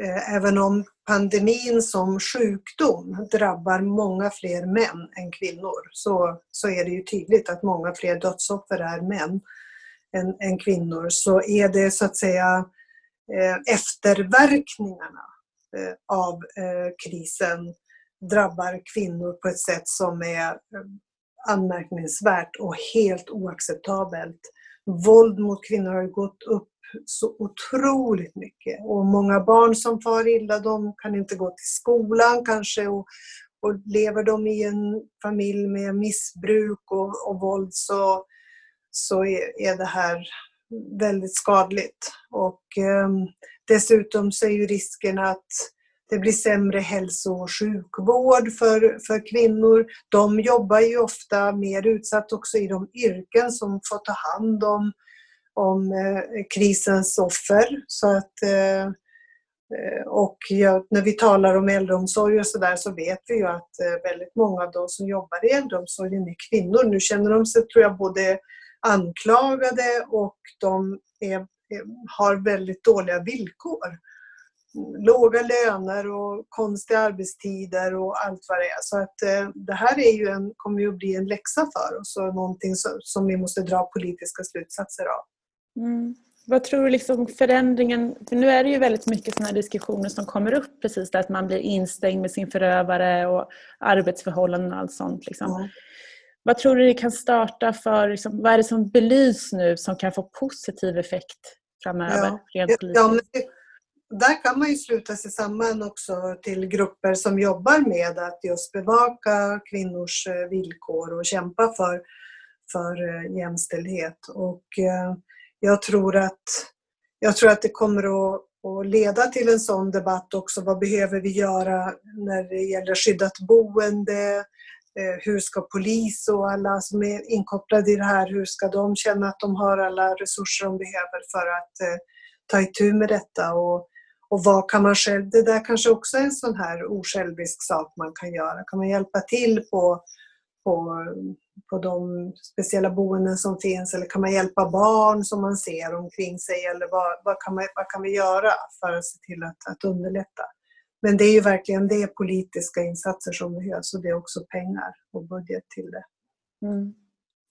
eh, även om pandemin som sjukdom drabbar många fler män än kvinnor så, så är det ju tydligt att många fler dödsoffer är män än, än kvinnor. Så är det så att säga eh, efterverkningarna eh, av eh, krisen drabbar kvinnor på ett sätt som är eh, anmärkningsvärt och helt oacceptabelt. Våld mot kvinnor har gått upp så otroligt mycket. Och många barn som far illa, de kan inte gå till skolan kanske och, och lever de i en familj med missbruk och, och våld så, så är, är det här väldigt skadligt. Och eh, dessutom så är ju risken att det blir sämre hälso och sjukvård för, för kvinnor. De jobbar ju ofta mer utsatt också i de yrken som får ta hand om, om eh, krisens offer. Så att, eh, eh, och ja, när vi talar om äldreomsorg och sådär så vet vi ju att väldigt många av de som jobbar i äldreomsorgen är kvinnor. Nu känner de sig, tror jag, både anklagade och de är, har väldigt dåliga villkor låga löner och konstiga arbetstider och allt vad det är. Så att det här är ju en, kommer ju att bli en läxa för oss och någonting som, som vi måste dra politiska slutsatser av. Mm. Vad tror du liksom förändringen, för nu är det ju väldigt mycket sådana diskussioner som kommer upp precis där att man blir instängd med sin förövare och arbetsförhållanden och allt sånt. Liksom. Mm. Vad tror du det kan starta för, liksom, vad är det som belys nu som kan få positiv effekt framöver? Ja, rent ja men det, där kan man ju sluta sig samman också till grupper som jobbar med att just bevaka kvinnors eh, villkor och kämpa för, för eh, jämställdhet. Och eh, jag tror att, jag tror att det kommer att, att leda till en sån debatt också. Vad behöver vi göra när det gäller skyddat boende? Eh, hur ska polis och alla som är inkopplade i det här, hur ska de känna att de har alla resurser de behöver för att eh, ta itu med detta? Och och vad kan man själv, det där kanske också är en sån här osjälvisk sak man kan göra. Kan man hjälpa till på, på, på de speciella boenden som finns eller kan man hjälpa barn som man ser omkring sig eller vad, vad, kan, man, vad kan vi göra för att se till att, att underlätta? Men det är ju verkligen det politiska insatser som behövs och det är också pengar och budget till det. Mm.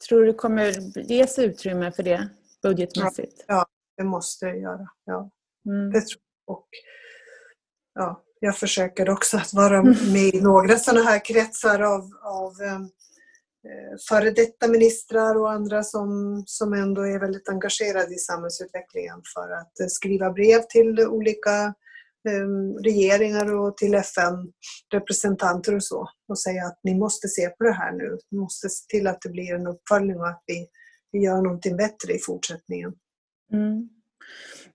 Tror du det kommer ges utrymme för det budgetmässigt? Ja, ja det måste det göra. Ja. Mm. Det tror och ja, jag försöker också att vara med i några sådana här kretsar av, av eh, före detta ministrar och andra som, som ändå är väldigt engagerade i samhällsutvecklingen för att eh, skriva brev till olika eh, regeringar och till FN-representanter och så och säga att ni måste se på det här nu. Ni måste se till att det blir en uppföljning och att vi, vi gör någonting bättre i fortsättningen. Mm.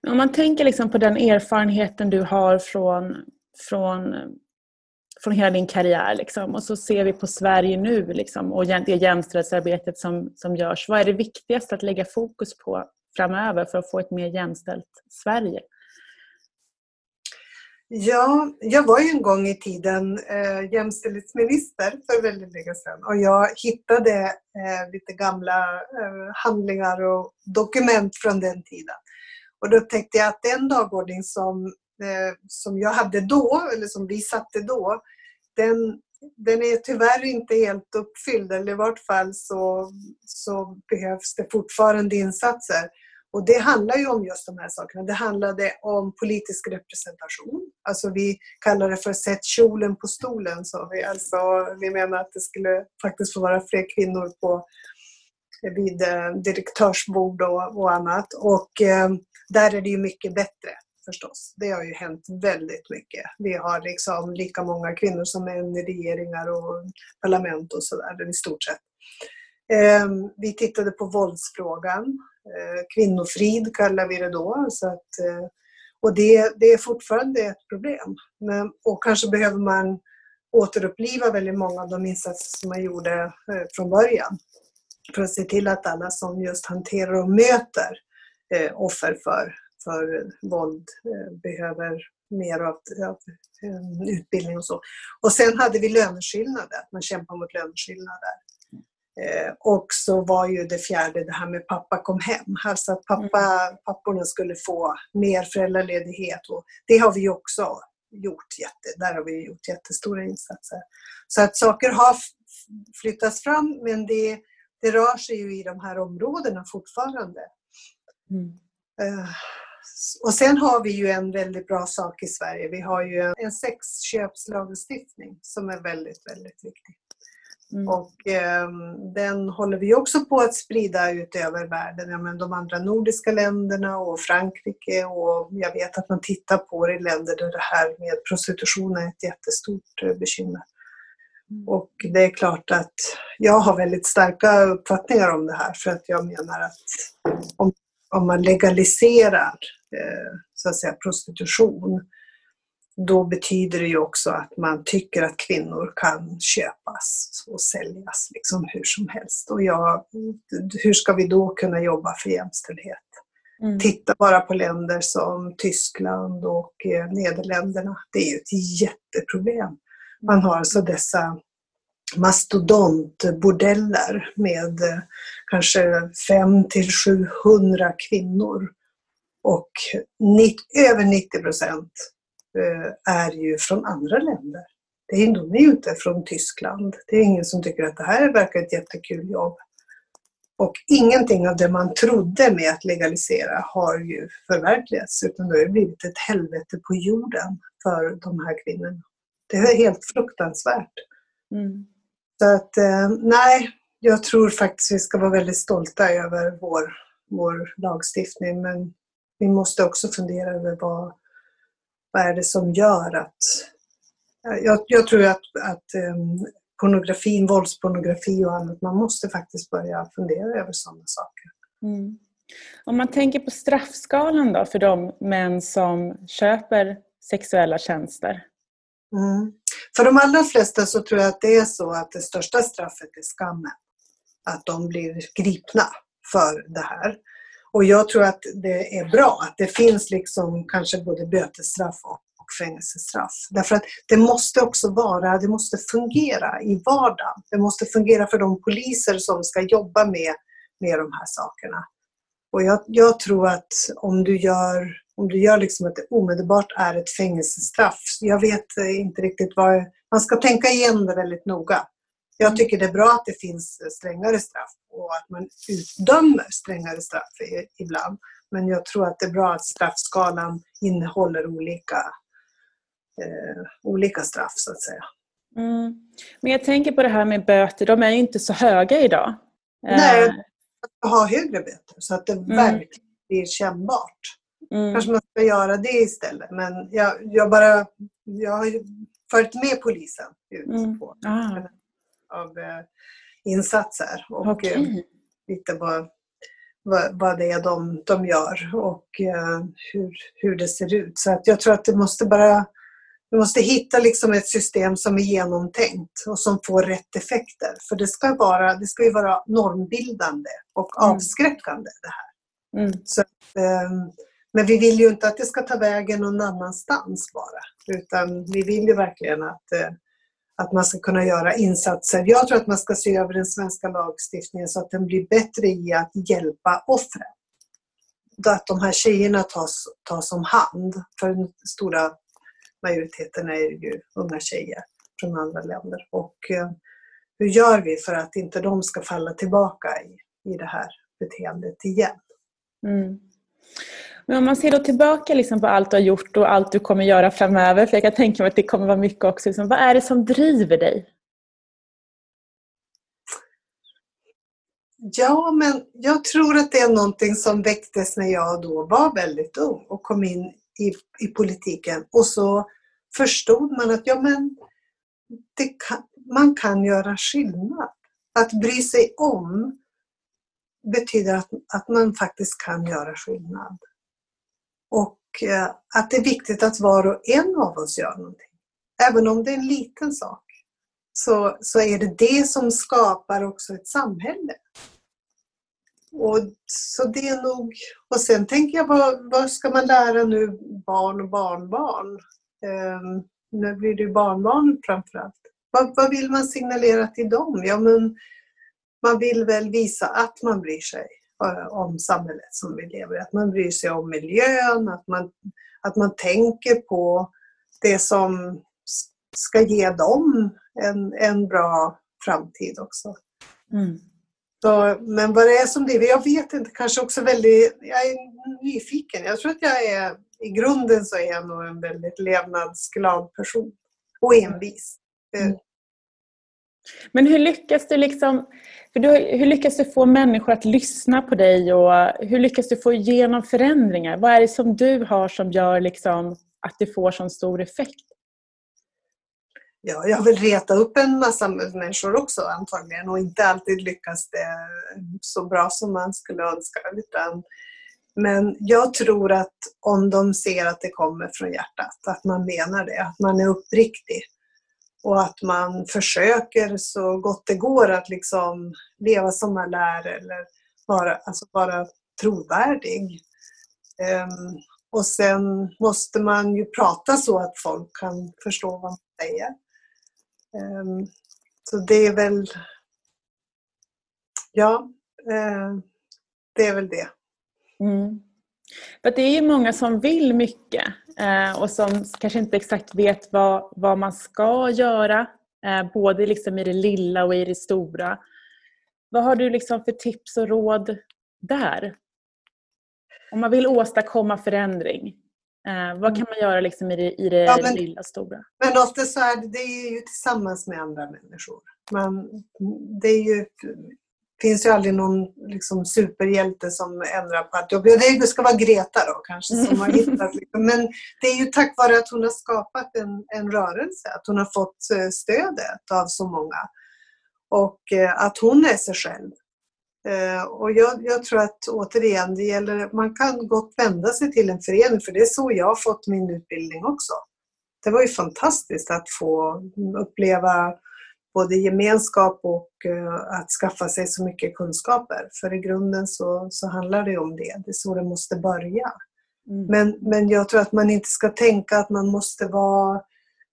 Om man tänker liksom på den erfarenheten du har från, från, från hela din karriär liksom, och så ser vi på Sverige nu liksom, och det jämställdhetsarbetet som, som görs. Vad är det viktigaste att lägga fokus på framöver för att få ett mer jämställt Sverige? Ja, jag var ju en gång i tiden eh, jämställdhetsminister för väldigt länge sedan och jag hittade eh, lite gamla eh, handlingar och dokument från den tiden. Och då tänkte jag att den dagordning som, Eh, som jag hade då, eller som vi satte då, den, den är tyvärr inte helt uppfylld, eller i vart fall så, så behövs det fortfarande insatser. Och det handlar ju om just de här sakerna. Det handlade om politisk representation. Alltså vi kallar det för sätt kjolen på stolen. Så vi, alltså, vi menar att det skulle faktiskt få vara fler kvinnor på, vid eh, direktörsbord och, och annat. Och eh, där är det ju mycket bättre förstås. Det har ju hänt väldigt mycket. Vi har liksom lika många kvinnor som män i regeringar och parlament och sådär, i stort sett. Eh, vi tittade på våldsfrågan. Eh, kvinnofrid kallar vi det då. Så att, eh, och det, det är fortfarande ett problem. Men, och kanske behöver man återuppliva väldigt många av de insatser som man gjorde eh, från början för att se till att alla som just hanterar och möter eh, offer för, för våld eh, behöver mer av, av eh, utbildning och så. Och sen hade vi löneskillnader, att man kämpar mot löneskillnader. Eh, och så var ju det fjärde det här med pappa kom hem. Alltså att pappa, mm. papporna skulle få mer föräldraledighet. Och det har vi också gjort. Jätte, där har vi gjort jättestora insatser. Så att saker har flyttats fram men det, det rör sig ju i de här områdena fortfarande. Mm. Och sen har vi ju en väldigt bra sak i Sverige. Vi har ju en sexköpslagstiftning som är väldigt, väldigt viktig. Mm. Och eh, den håller vi också på att sprida ut över världen. Ja, men de andra nordiska länderna och Frankrike och jag vet att man tittar på det i länder där det här med prostitution är ett jättestort eh, bekymmer. Mm. Och det är klart att jag har väldigt starka uppfattningar om det här för att jag menar att om, om man legaliserar så att säga, prostitution då betyder det ju också att man tycker att kvinnor kan köpas och säljas liksom hur som helst. Och jag, hur ska vi då kunna jobba för jämställdhet? Mm. Titta bara på länder som Tyskland och eh, Nederländerna. Det är ju ett jätteproblem. Man har alltså dessa mastodontbordeller med eh, kanske 5 till 700 kvinnor. Och 90, över 90 procent eh, är ju från andra länder. Det är, de är ju inte från Tyskland. Det är ingen som tycker att det här verkar ett jättekul jobb. Och ingenting av det man trodde med att legalisera har ju förverkligats utan det har blivit ett helvete på jorden för de här kvinnorna. Det är helt fruktansvärt. Mm. Så att eh, nej, jag tror faktiskt vi ska vara väldigt stolta över vår, vår lagstiftning men vi måste också fundera över vad, vad är det som gör att... Jag, jag tror att, att um, pornografin, våldspornografi och annat, man måste faktiskt börja fundera över sådana saker. Mm. Om man tänker på straffskalan då för de män som köper sexuella tjänster? Mm. För de allra flesta så tror jag att det är så att det största straffet är skammen. Att de blir gripna för det här. Och jag tror att det är bra att det finns liksom kanske både bötesstraff och fängelsestraff. Därför att det måste också vara, det måste fungera i vardagen. Det måste fungera för de poliser som ska jobba med, med de här sakerna. Och jag, jag tror att om du gör om du gör liksom att det omedelbart är ett fängelsestraff. Jag vet inte riktigt vad... Man ska tänka igen det väldigt noga. Jag tycker det är bra att det finns strängare straff och att man utdömer strängare straff ibland. Men jag tror att det är bra att straffskalan innehåller olika, eh, olika straff så att säga. Mm. Men jag tänker på det här med böter, de är ju inte så höga idag. Nej, att ha högre böter så att det mm. verkligen blir kännbart. Mm. Kanske man ska göra det istället. Men jag, jag bara, jag har följt med polisen ut mm. på ah. Av eh, insatser och okay. eh, lite vad, vad, vad det är de, de gör och eh, hur, hur det ser ut. Så att jag tror att det måste bara vi måste hitta liksom ett system som är genomtänkt och som får rätt effekter. För det ska, vara, det ska ju vara normbildande och mm. avskräckande det här. Mm. Så, men vi vill ju inte att det ska ta vägen någon annanstans bara. Utan vi vill ju verkligen att, att man ska kunna göra insatser. Jag tror att man ska se över den svenska lagstiftningen så att den blir bättre i att hjälpa offren. Att de här tjejerna tas, tas om hand. För den stora majoriteten är ju unga tjejer från andra länder. Och eh, hur gör vi för att inte de ska falla tillbaka i, i det här beteendet igen? Mm. Men om man ser då tillbaka liksom på allt du har gjort och allt du kommer göra framöver, för jag kan tänka mig att det kommer vara mycket också. Liksom, vad är det som driver dig? Ja, men jag tror att det är någonting som väcktes när jag då var väldigt ung och kom in i, i politiken. Och så förstod man att ja, men kan, man kan göra skillnad. Att bry sig om betyder att, att man faktiskt kan göra skillnad. Och eh, att det är viktigt att var och en av oss gör någonting. Även om det är en liten sak så, så är det det som skapar också ett samhälle. Och, så det är nog... Och sen tänker jag, vad, vad ska man lära nu barn och barnbarn? Um, nu blir det ju barnbarn framförallt. Vad, vad vill man signalera till dem? Ja, men man vill väl visa att man bryr sig. Eh, om samhället som vi lever i. Att man bryr sig om miljön, att man, att man tänker på det som ska ge dem en, en bra framtid också. Mm. Så, men vad det är som det jag vet inte, kanske också väldigt, jag är nyfiken. Jag tror att jag är, i grunden så är jag nog en väldigt levnadsglad person och envis. Mm. Men hur lyckas du liksom, för du, hur lyckas du få människor att lyssna på dig och hur lyckas du få igenom förändringar? Vad är det som du har som gör liksom att det får så stor effekt? ja, jag vill reta upp en massa människor också antagligen och inte alltid lyckas det så bra som man skulle önska. Utan, men jag tror att om de ser att det kommer från hjärtat, att man menar det, att man är uppriktig och att man försöker så gott det går att liksom leva som man lär eller vara, alltså vara trovärdig. Um, och sen måste man ju prata så att folk kan förstå vad man säger. Um, så det är väl... Ja, uh, det är väl det. Mm. För det är ju många som vill mycket eh, och som kanske inte exakt vet vad, vad man ska göra. Eh, både liksom i det lilla och i det stora. Vad har du liksom för tips och råd där? Om man vill åstadkomma förändring, eh, vad kan man göra liksom i det, i det ja, men, lilla stora? Men ofta så är det, det är ju tillsammans med andra människor. Man, det är ju finns ju aldrig någon liksom, superhjälte som ändrar på allt jobb. Det ska vara Greta då kanske som har hittat. Liksom. Men det är ju tack vare att hon har skapat en, en rörelse, att hon har fått eh, stödet av så många. Och eh, att hon är sig själv. Eh, och jag, jag, tror att återigen, det gäller, man kan gott vända sig till en förening för det är så jag har fått min utbildning också. Det var ju fantastiskt att få uppleva både gemenskap och uh, att skaffa sig så mycket kunskaper. För i grunden så, så handlar det om det. Det är så det måste börja. Mm. Men, men jag tror att man inte ska tänka att man måste vara,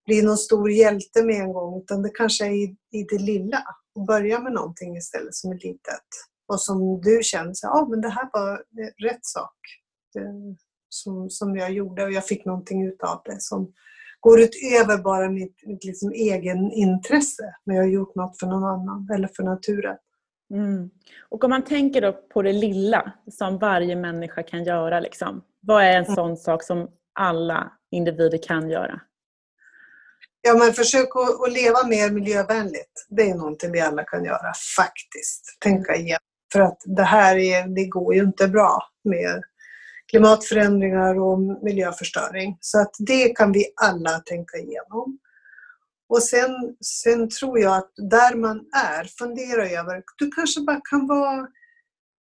bli någon stor hjälte med en gång, utan det kanske är i, i det lilla. Och börja med någonting istället som är litet. Och som du känner, ja ah, men det här var rätt sak. Det, som, som jag gjorde och jag fick någonting ut av det som, går utöver bara mitt, mitt liksom egen intresse när jag har gjort något för någon annan eller för naturen. Mm. Och om man tänker då på det lilla som varje människa kan göra, liksom. vad är en mm. sån sak som alla individer kan göra? Ja, men försök att, att, leva mer miljövänligt. Det är någonting vi alla kan göra, faktiskt. Tänka igen. För att det här är, det går ju inte bra med klimatförändringar och miljöförstöring. Så att det kan vi alla tänka igenom. Och sen, sen tror jag att där man är, fundera över, du kanske bara kan vara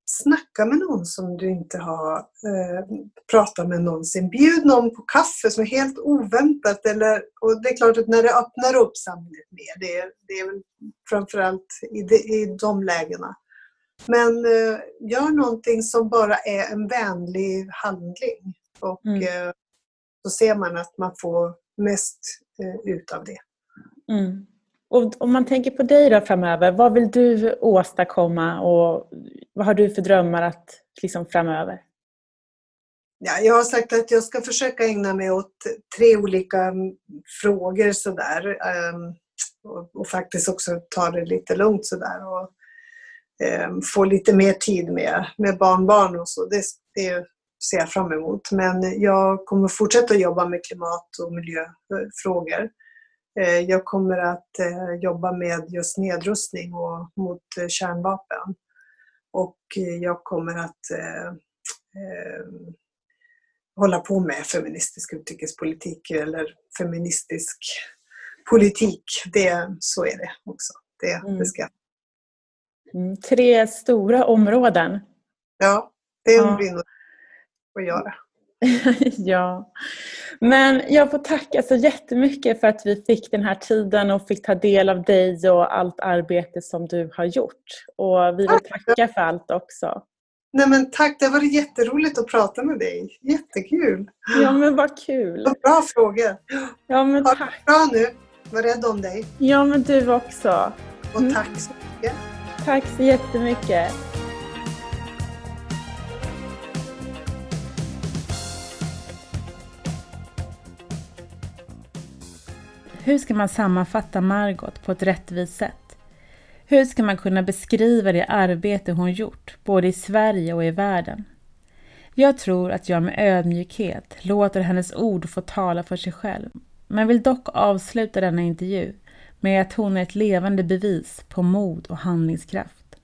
snacka med någon som du inte har eh, pratat med någonsin. Bjud någon på kaffe som är helt oväntat. Eller, och det är klart att när det öppnar upp samhället mer, det är, det är väl framförallt i, de, i de lägena. Men eh, gör någonting som bara är en vänlig handling. Och mm. eh, så ser man att man får mest eh, ut av det. Mm. Och om man tänker på dig då framöver, vad vill du åstadkomma och vad har du för drömmar att, liksom, framöver? Ja, jag har sagt att jag ska försöka ägna mig åt tre olika mm, frågor sådär. Um, och, och, faktiskt också ta det lite lugnt sådär. Och, Ehm, få lite mer tid med, med barnbarn och så. Det, det ser jag fram emot. Men jag kommer fortsätta jobba med klimat och miljöfrågor. Ehm, jag kommer att eh, jobba med just nedrustning och mot eh, kärnvapen. Och jag kommer att eh, ehm, hålla på med feministisk utrikespolitik eller feministisk politik. Det, så är det också. Det, mm. det ska jag Mm, tre stora områden. Ja, det ja. blir nog att göra. ja. Men jag får tacka så jättemycket för att vi fick den här tiden och fick ta del av dig och allt arbete som du har gjort. Och vi vill tacka för allt också. Nej men tack, det har varit jätteroligt att prata med dig. Jättekul! Ja men vad kul! Vad bra frågor! Ja men tack! Ha det bra nu! Var rädd om dig! Ja men du också! Och tack så mycket! Tack så jättemycket. Hur ska man sammanfatta Margot på ett rättvist sätt? Hur ska man kunna beskriva det arbete hon gjort, både i Sverige och i världen? Jag tror att jag med ödmjukhet låter hennes ord få tala för sig själv, men vill dock avsluta denna intervju med att hon är ett levande bevis på mod och handlingskraft.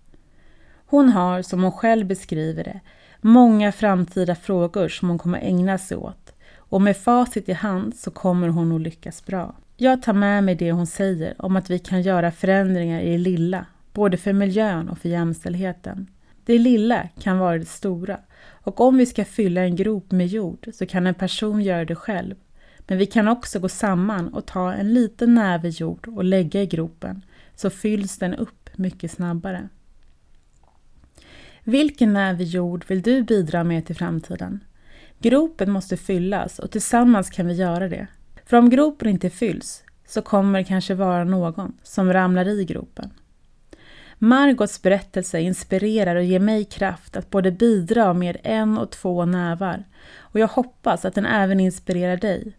Hon har, som hon själv beskriver det, många framtida frågor som hon kommer ägna sig åt och med facit i hand så kommer hon att lyckas bra. Jag tar med mig det hon säger om att vi kan göra förändringar i det lilla, både för miljön och för jämställdheten. Det lilla kan vara det stora och om vi ska fylla en grop med jord så kan en person göra det själv. Men vi kan också gå samman och ta en liten näve jord och lägga i gropen så fylls den upp mycket snabbare. Vilken näve jord vill du bidra med till framtiden? Gropen måste fyllas och tillsammans kan vi göra det. För om gropen inte fylls så kommer det kanske vara någon som ramlar i gropen. Margots berättelse inspirerar och ger mig kraft att både bidra med en och två nävar och jag hoppas att den även inspirerar dig.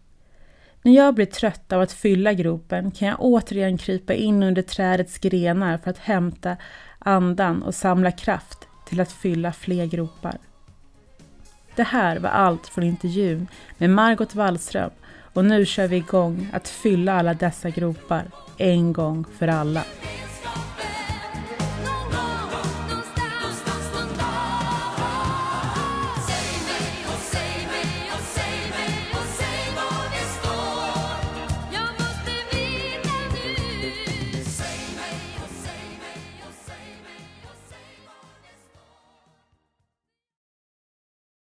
När jag blir trött av att fylla gropen kan jag återigen krypa in under trädets grenar för att hämta andan och samla kraft till att fylla fler gropar. Det här var allt från intervjun med Margot Wallström och nu kör vi igång att fylla alla dessa gropar en gång för alla.